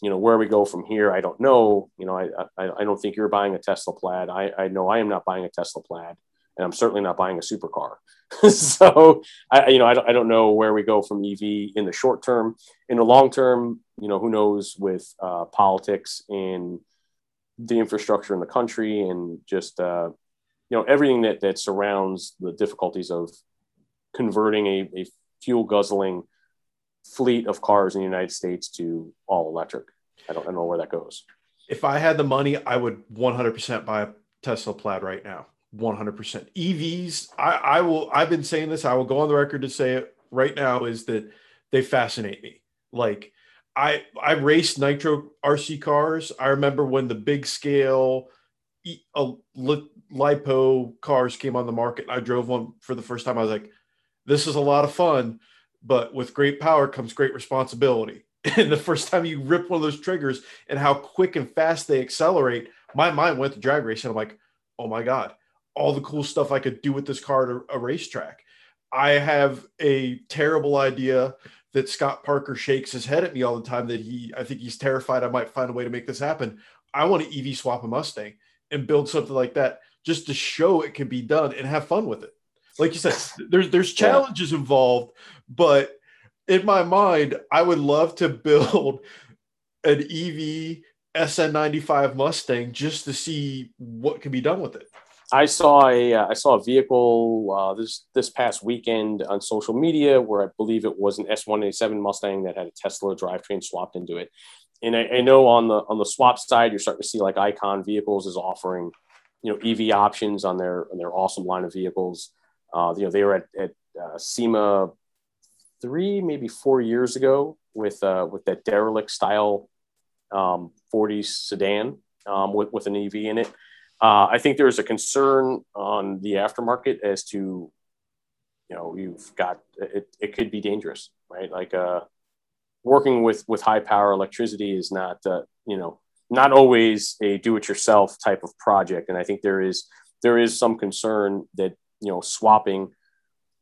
you know, where we go from here, I don't know. You know, I, I, I don't think you're buying a Tesla Plaid. I, I know I am not buying a Tesla Plaid and I'm certainly not buying a supercar. [LAUGHS] so I, you know, I don't, I don't know where we go from EV in the short term. In the long term, you know, who knows with uh, politics and the infrastructure in the country and just uh, you know everything that that surrounds the difficulties of converting a, a fuel guzzling fleet of cars in the United States to all electric. I don't, I don't know where that goes. If I had the money, I would 100% buy a Tesla Plaid right now. 100%. EVs, I, I will, I've been saying this, I will go on the record to say it right now is that they fascinate me. Like, I, I raced nitro RC cars. I remember when the big scale uh, lipo cars came on the market. I drove one for the first time. I was like, this is a lot of fun, but with great power comes great responsibility. [LAUGHS] And the first time you rip one of those triggers and how quick and fast they accelerate, my mind went to drag racing. I'm like, oh my God, all the cool stuff I could do with this car at a racetrack. I have a terrible idea that Scott Parker shakes his head at me all the time that he, I think he's terrified I might find a way to make this happen. I want to EV swap a Mustang and build something like that just to show it can be done and have fun with it. Like you said, [LAUGHS] there's there's challenges yeah. involved, but in my mind, I would love to build an EV SN95 Mustang just to see what can be done with it. I saw a uh, I saw a vehicle uh, this this past weekend on social media where I believe it was an S187 Mustang that had a Tesla drivetrain swapped into it. And I, I, know on the on the swap side, you're starting to see like Icon Vehicles is offering, you know, EV options on their on their awesome line of vehicles. Uh, you know, they were at, at uh, SEMA three, maybe four years ago with uh, with that derelict style um, 40 sedan um, with, with an EV in it. Uh, I think there's a concern on the aftermarket as to, you know, you've got it, it could be dangerous, right? Like uh, working with with high power electricity is not, uh, you know, not always a do it yourself type of project. And I think there is there is some concern that you know swapping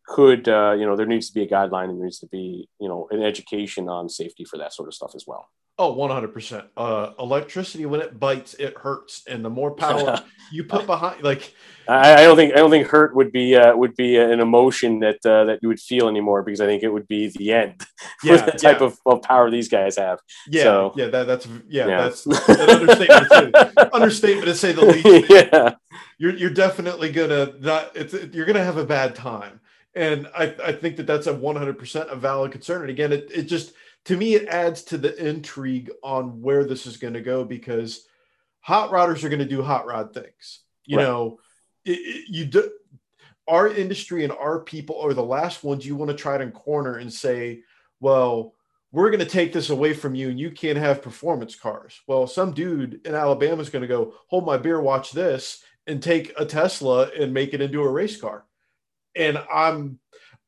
could uh, you know there needs to be a guideline and there needs to be you know an education on safety for that sort of stuff as well. Oh 100% uh, electricity when it bites it hurts. And the more power [LAUGHS] you put behind like I, I, don't think i don't think hurt would be uh, would be an emotion that uh, that you would feel anymore because i think it would be the end [LAUGHS] yeah, the type yeah. of, of power these guys have. Yeah so, yeah that, that's yeah, yeah. that's an [LAUGHS] understatement to, understatement to say the least. Yeah. You're, you're definitely gonna not it's you're gonna have a bad time and I, I think that that's a 100% a valid concern. And again, it, it just, to me, it adds to the intrigue on where this is going to go because hot rodders are going to do hot rod things. You right. know, it, it, you do, our industry and our people are the last ones you want to try to corner and say, well, we're going to take this away from you and you can't have performance cars. Well, some dude in Alabama is going to go, hold my beer, watch this, and take a Tesla and make it into a race car and I'm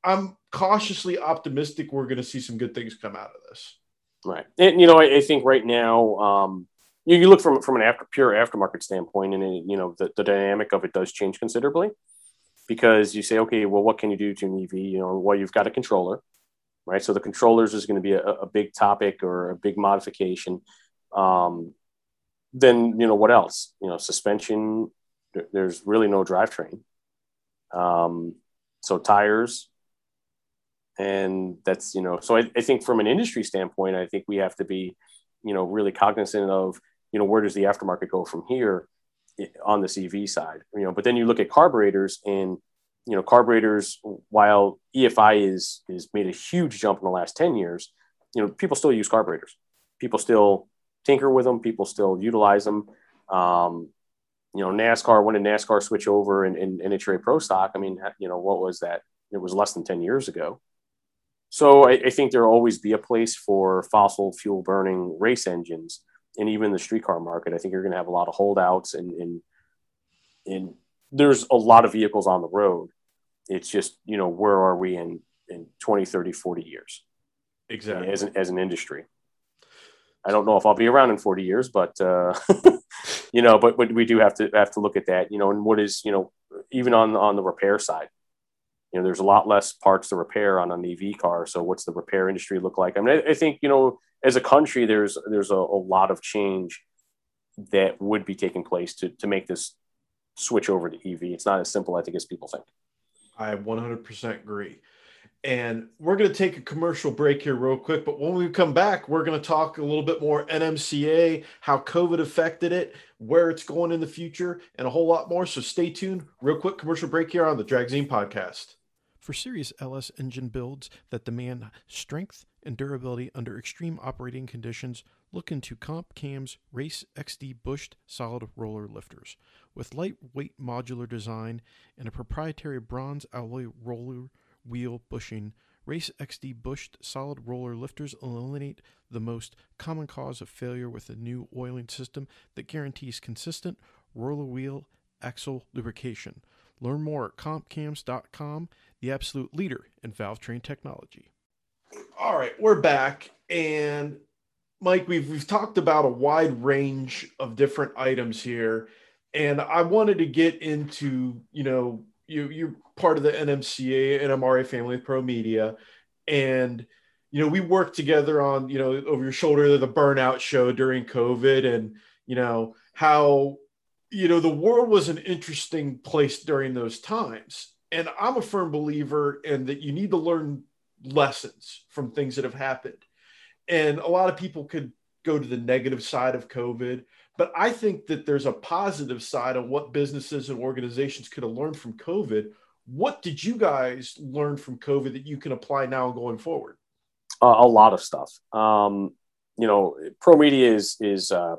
I'm cautiously optimistic we're going to see some good things come out of this. Right, and you know I, I think right now um, you, you look from from an after pure aftermarket standpoint, and it, you know the, the dynamic of it does change considerably because you say, okay, well, what can you do to an EV? You know, well, you've got a controller, right? So the controllers is going to be a, a big topic or a big modification. Um, then you know what else? You know, suspension. There's really no drivetrain. Um, so tires. And that's you know so I, I, think from an industry standpoint i think we have to be you know really cognizant of you know where does the aftermarket go from here on the EV side you know? But then you look at carburetors and you know carburetors while efi is is made a huge jump in the last 10 years you know people still use carburetors. People still tinker with them. People still utilize them. Um, you know, NASCAR, when did NASCAR switch over and, and, and NHRA Pro Stock? I mean, you know, what was that? It was less than 10 years ago. So I, I think there'll always be a place for fossil fuel burning race engines and even the streetcar market. I think you're going to have a lot of holdouts and, and, and there's a lot of vehicles on the road. It's just, you know, where are we in, in 20, 30, 40 years? Exactly. As an, as an industry. I don't know if I'll be around in 40 years, but uh, [LAUGHS] you know, but but we do have to have to look at that, you know, and what is you know even on on the repair side, you know, there's a lot less parts to repair on an EV car. So what's the repair industry look like? I mean, I, I think you know, as a country, there's there's a, a lot of change that would be taking place to to make this switch over to EV. It's not as simple, I think, as people think. I 100% agree. And we're going to take a commercial break here, real quick. But when we come back, we're going to talk a little bit more NMCA, how COVID affected it, where it's going in the future, and a whole lot more. So stay tuned. Real quick commercial break here on the Dragzine podcast. For serious LS engine builds that demand strength and durability under extreme operating conditions, look into Comp Cam's Race XD bushed solid roller lifters. With lightweight modular design and a proprietary bronze alloy roller wheel bushing, Race XD bushed solid roller lifters eliminate the most common cause of failure with a new oiling system that guarantees consistent roller wheel axle lubrication. Learn more at compcams.com, the absolute leader in valve train technology. All right, we're back. And Mike, we've we've talked about a wide range of different items here, and I wanted to get into you know you you're part of the NMCA NMRA family of ProMedia, and you know we worked together on you know over your shoulder the burnout show during COVID, and you know how you know the world was an interesting place during those times, and I'm a firm believer in that you need to learn lessons from things that have happened. And a lot of people could go to the negative side of COVID. But I think that there's a positive side on what businesses and organizations could have learned from COVID. What did you guys learn from COVID that you can apply now going forward? Uh, a lot of stuff. Um, you know, ProMedia is is uh,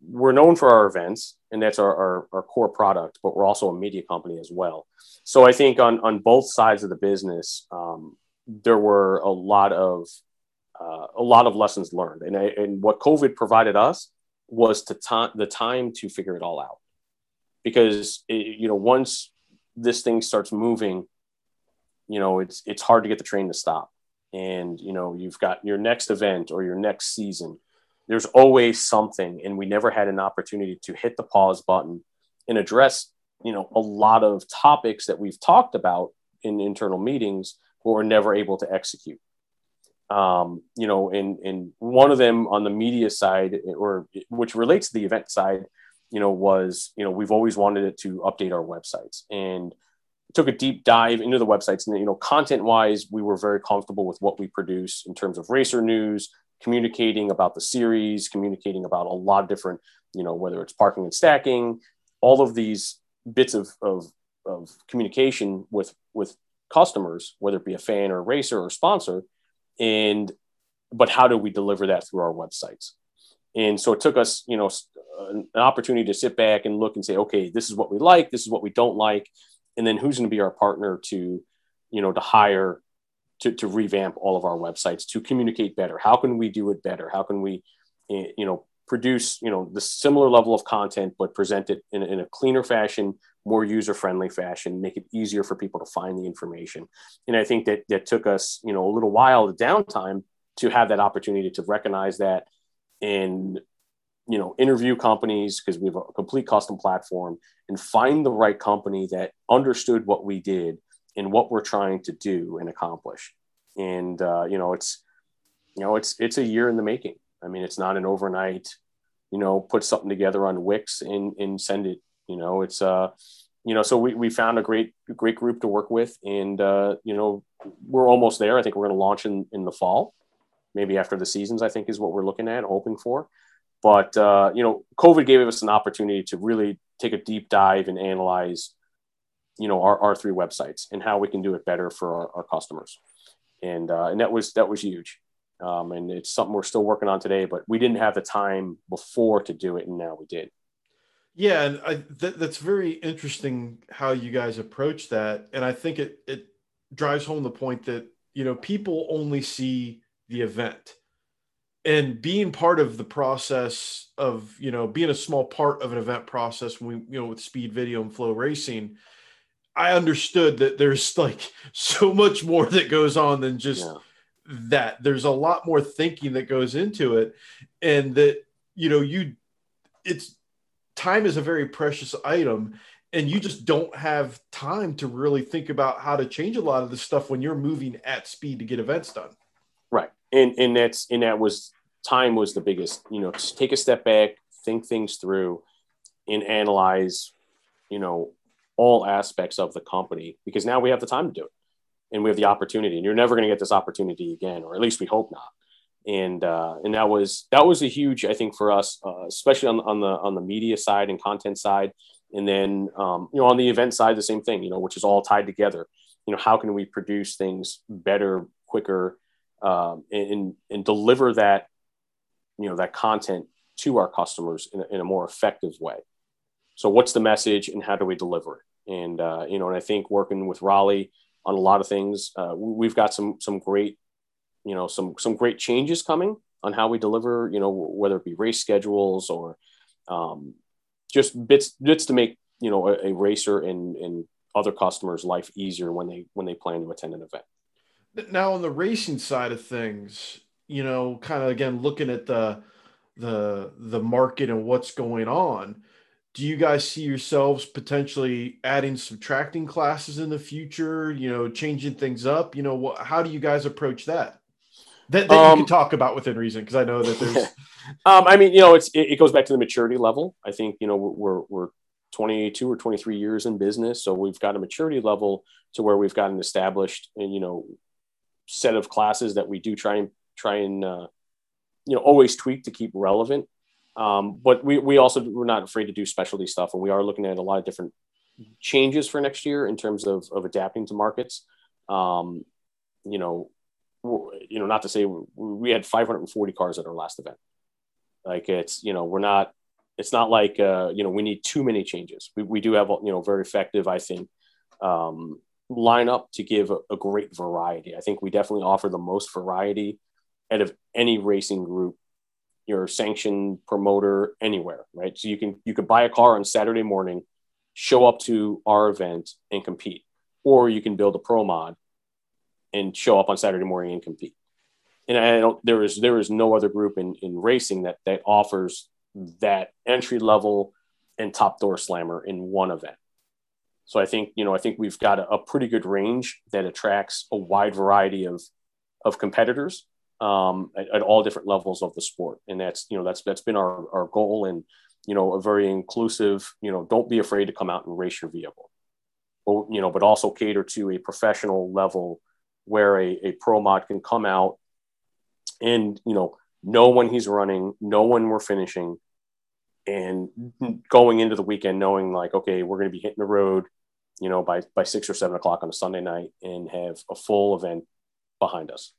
we're known for our events, and that's our, our, our core product. But we're also a media company as well. So I think on on both sides of the business, um, there were a lot of uh, a lot of lessons learned. And, and what COVID provided us was to time the time to figure it all out. Because it, you know, once this thing starts moving, you know, it's it's hard to get the train to stop. And you know, you've got your next event or your next season. There's always something, and we never had an opportunity to hit the pause button and address, you know, a lot of topics that we've talked about in internal meetings, but we're never able to execute um, you know, and and one of them on the media side, or which relates to the event side, you know, was you know we've always wanted it to update our websites. And took a deep dive into the websites and you know content wise we were very comfortable with what we produce in terms of racer news communicating about the series communicating about a lot of different you know whether it's parking and stacking all of these bits of, of, of communication with with customers whether it be a fan or a racer or sponsor and but how do we deliver that through our websites? And so it took us you know an opportunity to sit back and look and say okay this is what we like this is what we don't like and then who's going to be our partner to you know to hire to, to revamp all of our websites to communicate better? How can we do it better? How can we eh, you know produce you know the similar level of content but present it in, in a cleaner fashion more user friendly fashion, make it easier for people to find the information. And I think that that took us, you know, a little while the downtime to have that opportunity to recognize that and you know interview companies because we have a complete custom platform and find the right company that understood what we did and what we're trying to do and accomplish and uh, you know it's you know it's it's a year in the making i mean it's not an overnight you know put something together on wix and and send it you know, it's uh, you know, so we, we found a great great group to work with, and uh, you know, we're almost there. I think we're going to launch in in the fall, maybe after the seasons. I think is what we're looking at, hoping for. But uh, you know, COVID gave us an opportunity to really take a deep dive and analyze, you know, our, our three websites and how we can do it better for our, our customers, and uh, and that was that was huge. Um, and it's something we're still working on today, but we didn't have the time before to do it, and now we did. Yeah, and I, th- that's very interesting how you guys approach that, and I think it it drives home the point that you know people only see the event, and being part of the process of you know being a small part of an event process when we you know with speed video and FloRacing, I understood that there's [LAUGHS] like so much more that goes on than just yeah. that. There's a lot more thinking that goes into it, and that you know you it's time is a very precious item and you just don't have time to really think about how to change a lot of the stuff when you're moving at speed to get events done. Right. And and that's and that was time was the biggest you know take a step back think things through and analyze you know all aspects of the company because now we have the time to do it and we have the opportunity and you're never going to get this opportunity again or at least we hope not and uh, and that was that was a huge I think for us, uh, especially on, on the on the media side and content side, and then um, you know on the event side the same thing, you know, which is all tied together. You know, how can we produce things better, quicker, um, and and deliver that you know that content to our customers in a, in a more effective way. So, what's the message, and how do we deliver it? And uh, you know, and I think working with Raleigh on a lot of things, uh, we've got some some great you know some some great changes coming on how we deliver you know whether it be race schedules or um, just bits bits to make you know a, a racer and and other customers life easier when they when they plan to attend an event now on the racing side of things you know, kind of again looking at the the the market and what's going on, do you guys see yourselves potentially adding subtracting classes in the future? You know, changing things up. You know, what, how do you guys approach that? That, that um, you can um, talk about within reason, because I know that there's. [LAUGHS] um, I mean, you know, it's it, it, goes back to the maturity level. I think you know we're we're 22 or 23 years in business, so we've got a maturity level to where we've got an established and you know set of classes that we do try and try and uh, you know always tweak to keep relevant. Um, but we we also we're not afraid to do specialty stuff, and we are looking at a lot of different changes for next year in terms of of adapting to markets. Um, you know, you know, not to say we had 540 cars at our last event. Like it's you know we're not it's not like uh, you know we need too many changes. We, we do have you know very effective I think um, lineup to give a, a, great variety. I think we definitely offer the most variety out of any racing group, your sanctioned promoter anywhere, right? So you can you can buy a car on Saturday morning, show up to our event and compete, or you can build a pro mod and show up on Saturday morning and compete. And I don't there is there is no other group in, in racing that that offers that entry level and top door slammer in one event. So I think you know I think we've got a, a pretty good range that attracts a wide variety of of competitors um, at, at, all different levels of the sport, and that's you know that's that's been our our goal and you know a very inclusive you know don't be afraid to come out and race your vehicle, but you know but also cater to a professional level where a, a pro mod can come out and you know know when he's running, know when we're finishing, and going into the weekend knowing like okay we're going to be hitting the road you know, by by six or seven o'clock on a Sunday night and have a full event behind us.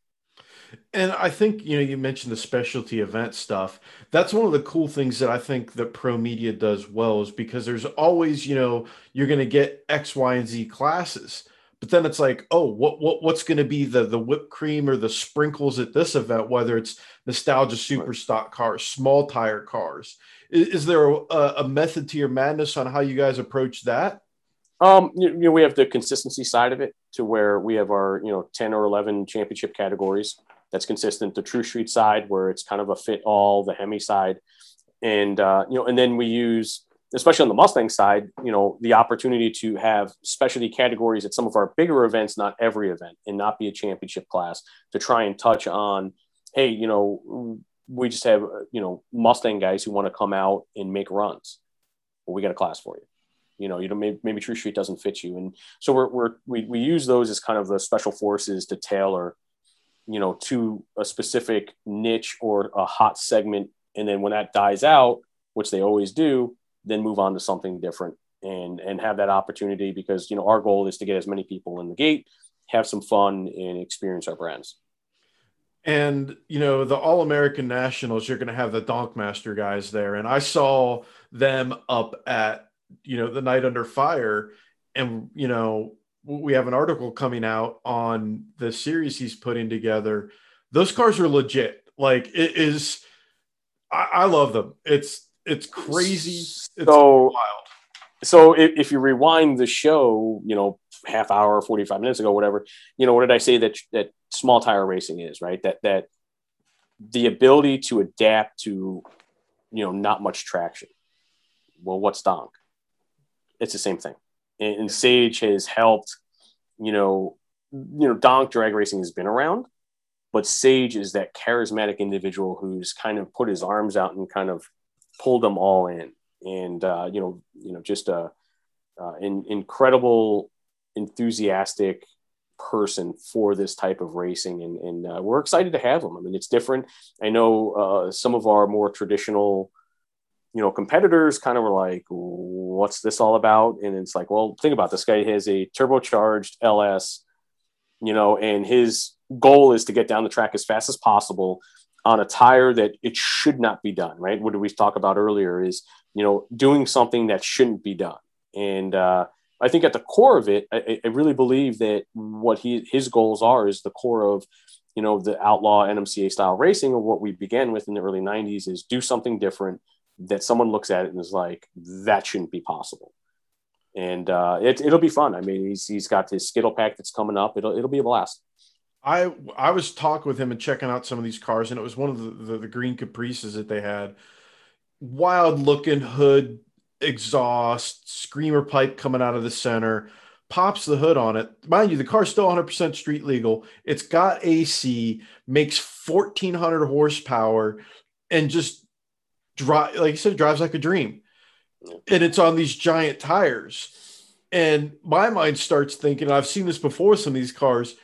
And I think you know you mentioned the specialty event stuff. That's one of the cool things that I think that ProMedia does well is because there's always you know you're going to get X, Y, and Z classes, but then it's like oh what what what's going to be the the whipped cream or the sprinkles at this event? Whether it's nostalgia super stock cars, small tire cars. Is, is there a, a method to your madness on how you guys approach that? Um, you, you, know, we have the consistency side of it to where we have our, you know, 10 or 11 championship categories. That's consistent. The True Street side, where it's kind of a fit all, the Hemi side. And, uh, you know, and then we use, especially on the Mustang side, you know, the opportunity to have specialty categories at some of our bigger events, not every event, and not be a championship class to try and touch on, hey, you know, we just have, you know, Mustang guys who want to come out and make runs. Well, we got a class for you you know, you know, maybe, maybe True Street doesn't fit you. And so we're, we're, we, we use those as kind of the special forces to tailor, you know, to a specific niche or a hot segment. And then when that dies out, which they always do, then move on to something different and, and have that opportunity because, you know, our goal is to get as many people in the gate, have some fun and experience our brands. And you know the All American Nationals, you're going to have the Donkmaster guys there, and I saw them up at you know the night under fire. And you know we have an article coming out on the series he's putting together. Those cars are legit. Like it is i, I love them. It's it's crazy. It's so wild. so if, if, you rewind the show you know half hour 45 minutes ago whatever you know what did i say that that small tire racing is right? That that the ability to adapt to you know not much traction. Well what's donk? It's the same thing. And, and Sage has helped, you know, you know, Donk drag racing has been around, but Sage is that charismatic individual who's kind of put his arms out and kind of pulled them all in. And uh, you know, you know, just a uh, an incredible, enthusiastic person for this type of racing, and, and uh, we're excited to have him. I mean, it's different. I know uh, some of our more traditional you know, competitors kind of were like, what's this all about? And it's like, well, think about this guy has a turbocharged LS, you know, and his goal is to get down the track as fast as possible on a tire that it should not be done, right? What did we talk about earlier is, you know, doing something that shouldn't be done. And uh, I think at the core of it, I, I really believe that what he his goals are is the core of, you know, the outlaw NMCA style racing or what we began with in the early 90s is do something different that someone looks at it and is like, that shouldn't be possible. And uh, it, it'll be fun. I mean, he's, he's got his Skittle pack that's coming up. It'll, it'll be a blast. I I was talking with him and checking out some of these cars, and it was one of the, the, the green Caprices that they had. Wild looking hood, exhaust, screamer pipe coming out of the center, pops the hood on it. Mind you, the car's still 100% street legal. It's got AC, makes 1400 horsepower, and just drive like you said, drives like a dream. And it's on these giant tires. And my mind starts thinking, I've seen this before, some of these cars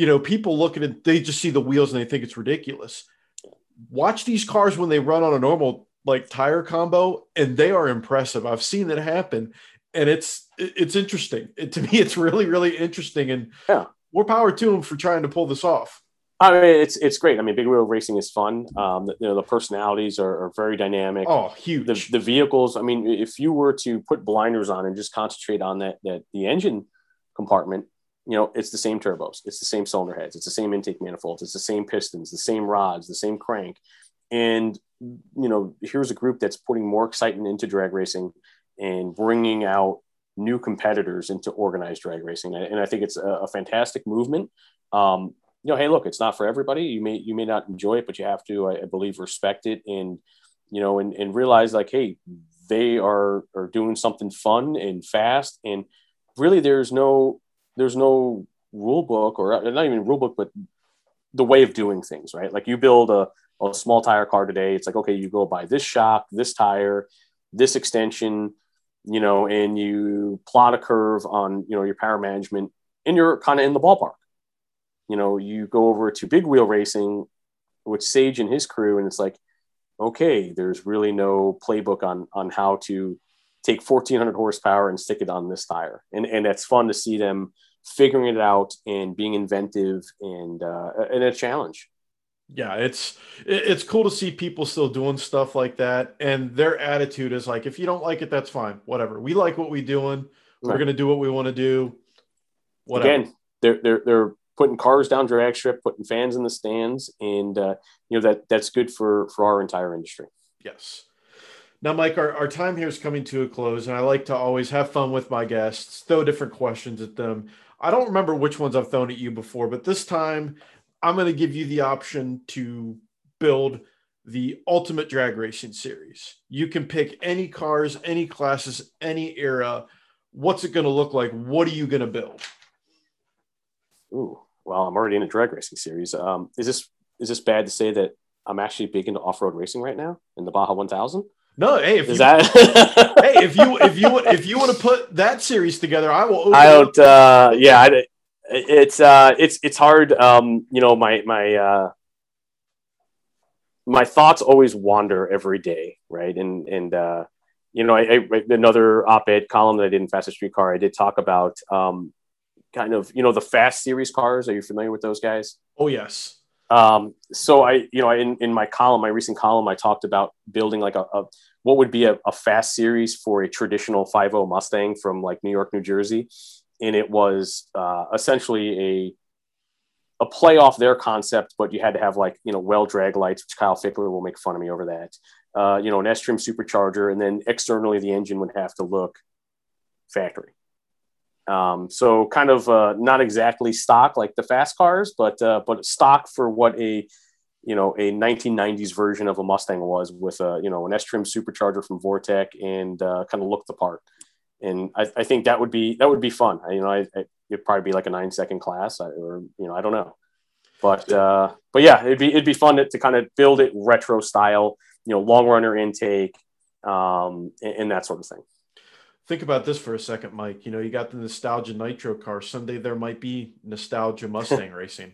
you know, people look at it, they just see the wheels and they think it's ridiculous. Watch these cars when they run on a normal like tire combo, and they are impressive. I've seen that happen, and it's it's interesting. It, to me, it's really really interesting, and yeah, more power to them for trying to pull this off. I mean, it's it's great. I mean, big wheel racing is fun. Um, the, you know, the personalities are, are very dynamic. Oh, huge. The, the vehicles. I mean, if you were to put blinders on and just concentrate on that that the engine compartment, you know, it's the same turbos, it's the same cylinder heads, it's the same intake manifolds, it's the same pistons, the same rods, the same crank. And, you know, here's a group that's putting more excitement into drag racing and bringing out new competitors into organized drag racing. And I think it's a, fantastic movement. Um, you know, hey, look, it's not for everybody. You may, you may not enjoy it, but you have to, I, I believe, respect it and, you know, and, and realize like, hey, they are, are doing something fun and fast. And really, there's no, there's no rule book or uh, not even rule book, but the way of doing things, right? Like you build a, a small tire car today. It's like, okay, you go buy this shock, this tire, this extension, you know, and you plot a curve on, you know, your power management and you're kind of in the ballpark. You know, you go over to big wheel racing with Sage and his crew, and it's like, okay, there's really no playbook on on how to take 1400 horsepower and stick it on this tire. And, and it's fun to see them figuring it out and being inventive and, uh, and a challenge. Yeah, it's it's cool to see people still doing stuff like that, and their attitude is like, if you don't like it, that's fine, whatever. We like what we're doing. We're right. gonna do what we want to do. Whatever. Again, they're they're they're putting cars down drag strip, putting fans in the stands, and uh, you know that that's good for for our entire industry. Yes. Now, Mike, our, our time here is coming to a close, and I like to always have fun with my guests, throw different questions at them. I don't remember which ones I've thrown at you before, but this time I'm going to give you the option to build the ultimate drag racing series. You can pick any cars, any classes, any era. What's it going to look like? What are you going to build? Ooh, well, I'm already in a drag racing series. Um, is this is this bad to say that I'm actually big into off road racing right now in the Baja 1000? No, hey, if is you, that [LAUGHS] hey, if you if you [LAUGHS] if you want to put that series together, I will. I don't. Uh, yeah, I, it's uh, it's it's hard. Um, you know, my my uh, my thoughts always wander every day, right? And and uh, you know, I, I another op-ed column that I did in Fastest Street Car, I did talk about um, kind of you know the fast series cars. Are you familiar with those guys? Oh yes. Um, so I, you know, in, in my column, my recent column, I talked about building like a, a what would be a, a, fast series for a traditional 5.0 Mustang from like New York, New Jersey. And it was uh, essentially a, a play off their concept, but you had to have like, you know, well Draglites, which Kyle Fickler will make fun of me over that. Uh, you know, an S trim supercharger. And then externally, the engine would have to look factory. Um, so kind of uh, not exactly stock like the fast cars, but uh, but stock for what a you know a 1990s version of a Mustang was with a you know an S trim supercharger from Vortech and uh, kind of looked the part. And I, I, think that would be that would be fun. I, you know, I, I, it'd probably be like a nine second class, or you know, I don't know, but uh, but yeah, it'd be it'd be fun to, to kind of build it retro style, you know, long runner intake, um, and, and that sort of thing think about this for a second, Mike. You know, you got the nostalgia nitro car. Someday there might be nostalgia [LAUGHS] Mustang racing.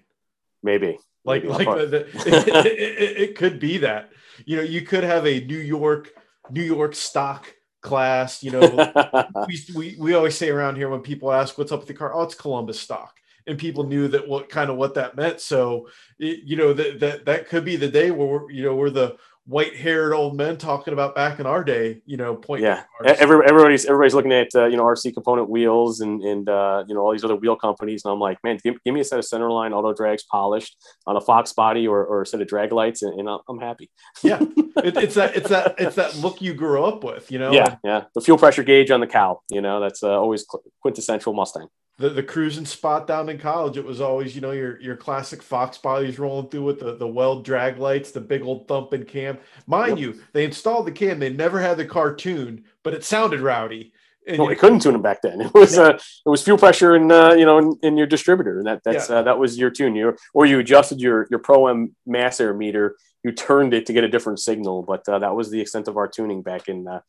Maybe. Like, Maybe. like the, [LAUGHS] the, it, it, it, could be that. You know, you could have a New York, New York stock class. You know, [LAUGHS] we, we we always say around here when people ask what's up with the car, oh, it's Columbus stock, and people knew that what kind of what that meant. So, it, you know, that that that could be the day where we're, you know we're the white haired old men talking about back in our day, you know, point. Yeah. Every, everybody's, everybody's looking at, uh, you know, RC component wheels and, and, uh, you know, all these other wheel companies. And I'm like, man, give, give me a set of centerline auto drags polished on a Fox body or, or a set of Draglites. And, and I'm happy. yeah. [LAUGHS] It, it's that, it's that, it's that look you grew up with, you know? Yeah. Yeah. The fuel pressure gauge on the cow, you know, that's uh, always quintessential Mustang. The, the cruising spot down in college, it was always, you know, your your classic Fox bodies rolling through with the, the weld Draglites, the big old thumping cam. Mind yep. you, they installed the cam, they never had the cartoon, but it sounded rowdy. And no, they couldn't tune them back then. [LAUGHS] It was uh, it was fuel pressure in uh, you know in, in, your distributor, and that that's yeah. uh, that was your tune. You or you adjusted your your Pro M mass air meter, you turned it to get a different signal, but uh, that was the extent of our tuning back in uh,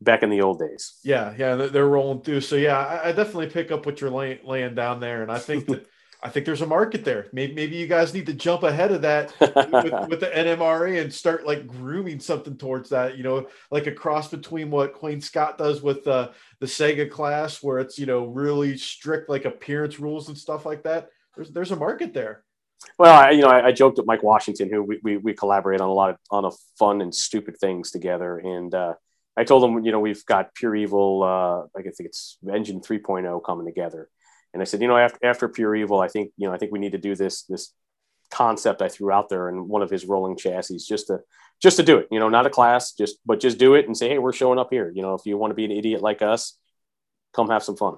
back in the old days. Yeah, yeah, they're rolling through. So yeah, I, I definitely pick up what you're laying, laying down there, and I think that [LAUGHS] I think there's a market there. Maybe maybe you guys need to jump ahead of that with, [LAUGHS] with, the NMRA and start like grooming something towards that. You know, like a cross between what Queen Scott does with uh, the Sega class, where it's you know really strict like appearance rules and stuff like that. There's there's a market there. Well, I, you know, I, I, joked with Mike Washington, who we, we, we collaborate on a lot of on a fun and stupid things together, and uh, I told him, you know, we've got Pure Evil, uh, I think it's Engine 3.0 coming together. And I said, you know, after, after Pure Evil, I think, you know, I think we need to do this, this concept I threw out there in one of his rolling chassis just to, just to do it, you know, not a class, just, but just do it and say, Hey, we're showing up here. You know, if you want to be an idiot like us, come have some fun.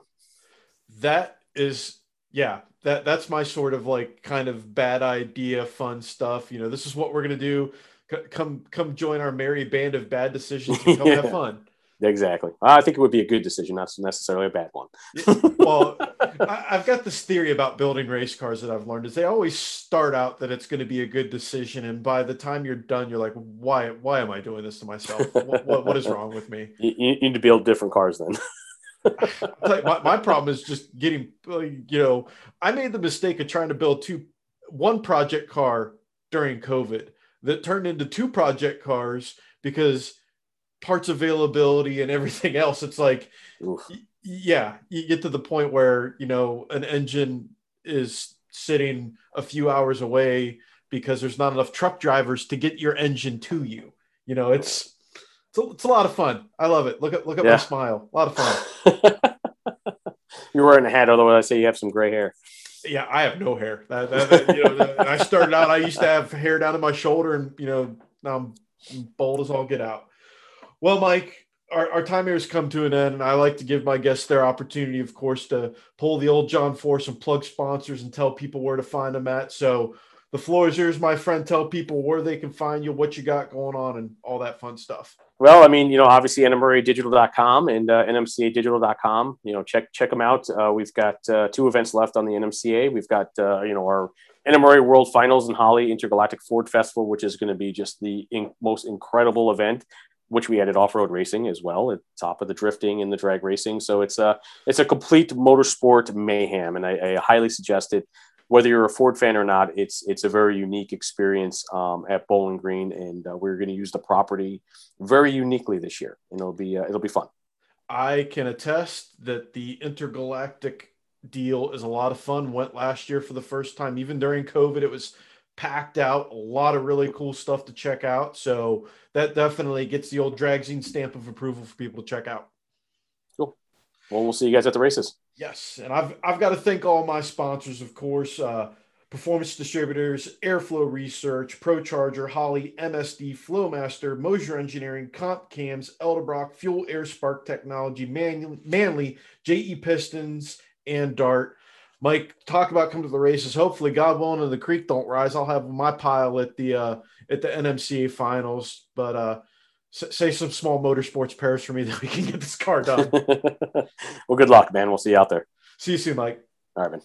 That is, yeah, that that's my sort of like kind of bad idea, fun stuff. You know, this is what we're going to do come come join our merry band of bad decisions and come yeah. have [LAUGHS] fun. Exactly. I think it would be a good decision, not necessarily a bad one. well, I, have got this theory about building race cars that I've learned is they always start out that it's going to be a good decision, and by the time you're done, you're like, why why am I doing this to myself? what, what, what is wrong with me? [LAUGHS] You, you need to build different cars then. [LAUGHS] like my, my problem is just getting you know i made the mistake of trying to build two one project car during covid that turned into two project cars because parts availability and everything else. It's like Oof. yeah you get to the point where you know an engine is sitting a few hours away because there's not enough truck drivers to get your engine to you. You know it's it's a, it's a lot of fun. I love it. Look at look at yeah. my smile. A lot of fun. [LAUGHS] You're wearing a hat otherwise i say you have some gray hair yeah, I have no hair. That, that, that, you know, I started out, I used to have hair down to my shoulder, and you know, now I'm bald as all get out. Well, Mike, our, our time here has come to an end, and I like to give my guests their opportunity, of course, to pull the old John Force and plug sponsors and tell people where to find them at. So the floor is yours, my friend. Tell people where they can find you, what you got going on, and all that fun stuff. Well, I mean, you know, obviously nmradigital.com and uh, nmcadigital.com. You know, check check them out. Uh, we've got uh, two events left on the NMCA. We've got uh, you know our NMRA World Finals in Holley Intergalactic Ford Festival, which is going to be just the most incredible event. Which we added off-road racing as well, at top of the drifting and the drag racing. So it's a it's a complete motorsport mayhem, and I, I highly suggest it whether you're a Ford fan or not, it's it's a very unique experience um, at Bowling Green, and uh, we're going to use the property very uniquely this year, and it'll be uh, it'll be fun. I can attest that the intergalactic deal is a lot of fun. Went last year for the first time, even during COVID. It was packed out. A lot of really cool stuff to check out. So that definitely gets the old Dragzine stamp of approval for people to check out. Cool. Well, we'll see you guys at the races. Yes, and I've I've got to thank all my sponsors, of course. Uh, Performance Distributors, Airflow Research, ProCharger, Holley, MSD, Flowmaster, Moser Engineering, Comp Cams, Edelbrock, Fuel Air Spark Technology, Man- Manley, JE Pistons, and Dart. Mike, talk about come to the races. Hopefully, God willing, and the creek don't rise. I'll have my pile at the uh, at the NMCA finals. But uh, say some small motorsports pairs for me [LAUGHS] that we can get this car done. [LAUGHS] well, good luck, man. We'll see you out there. See you soon, Mike. All right, man.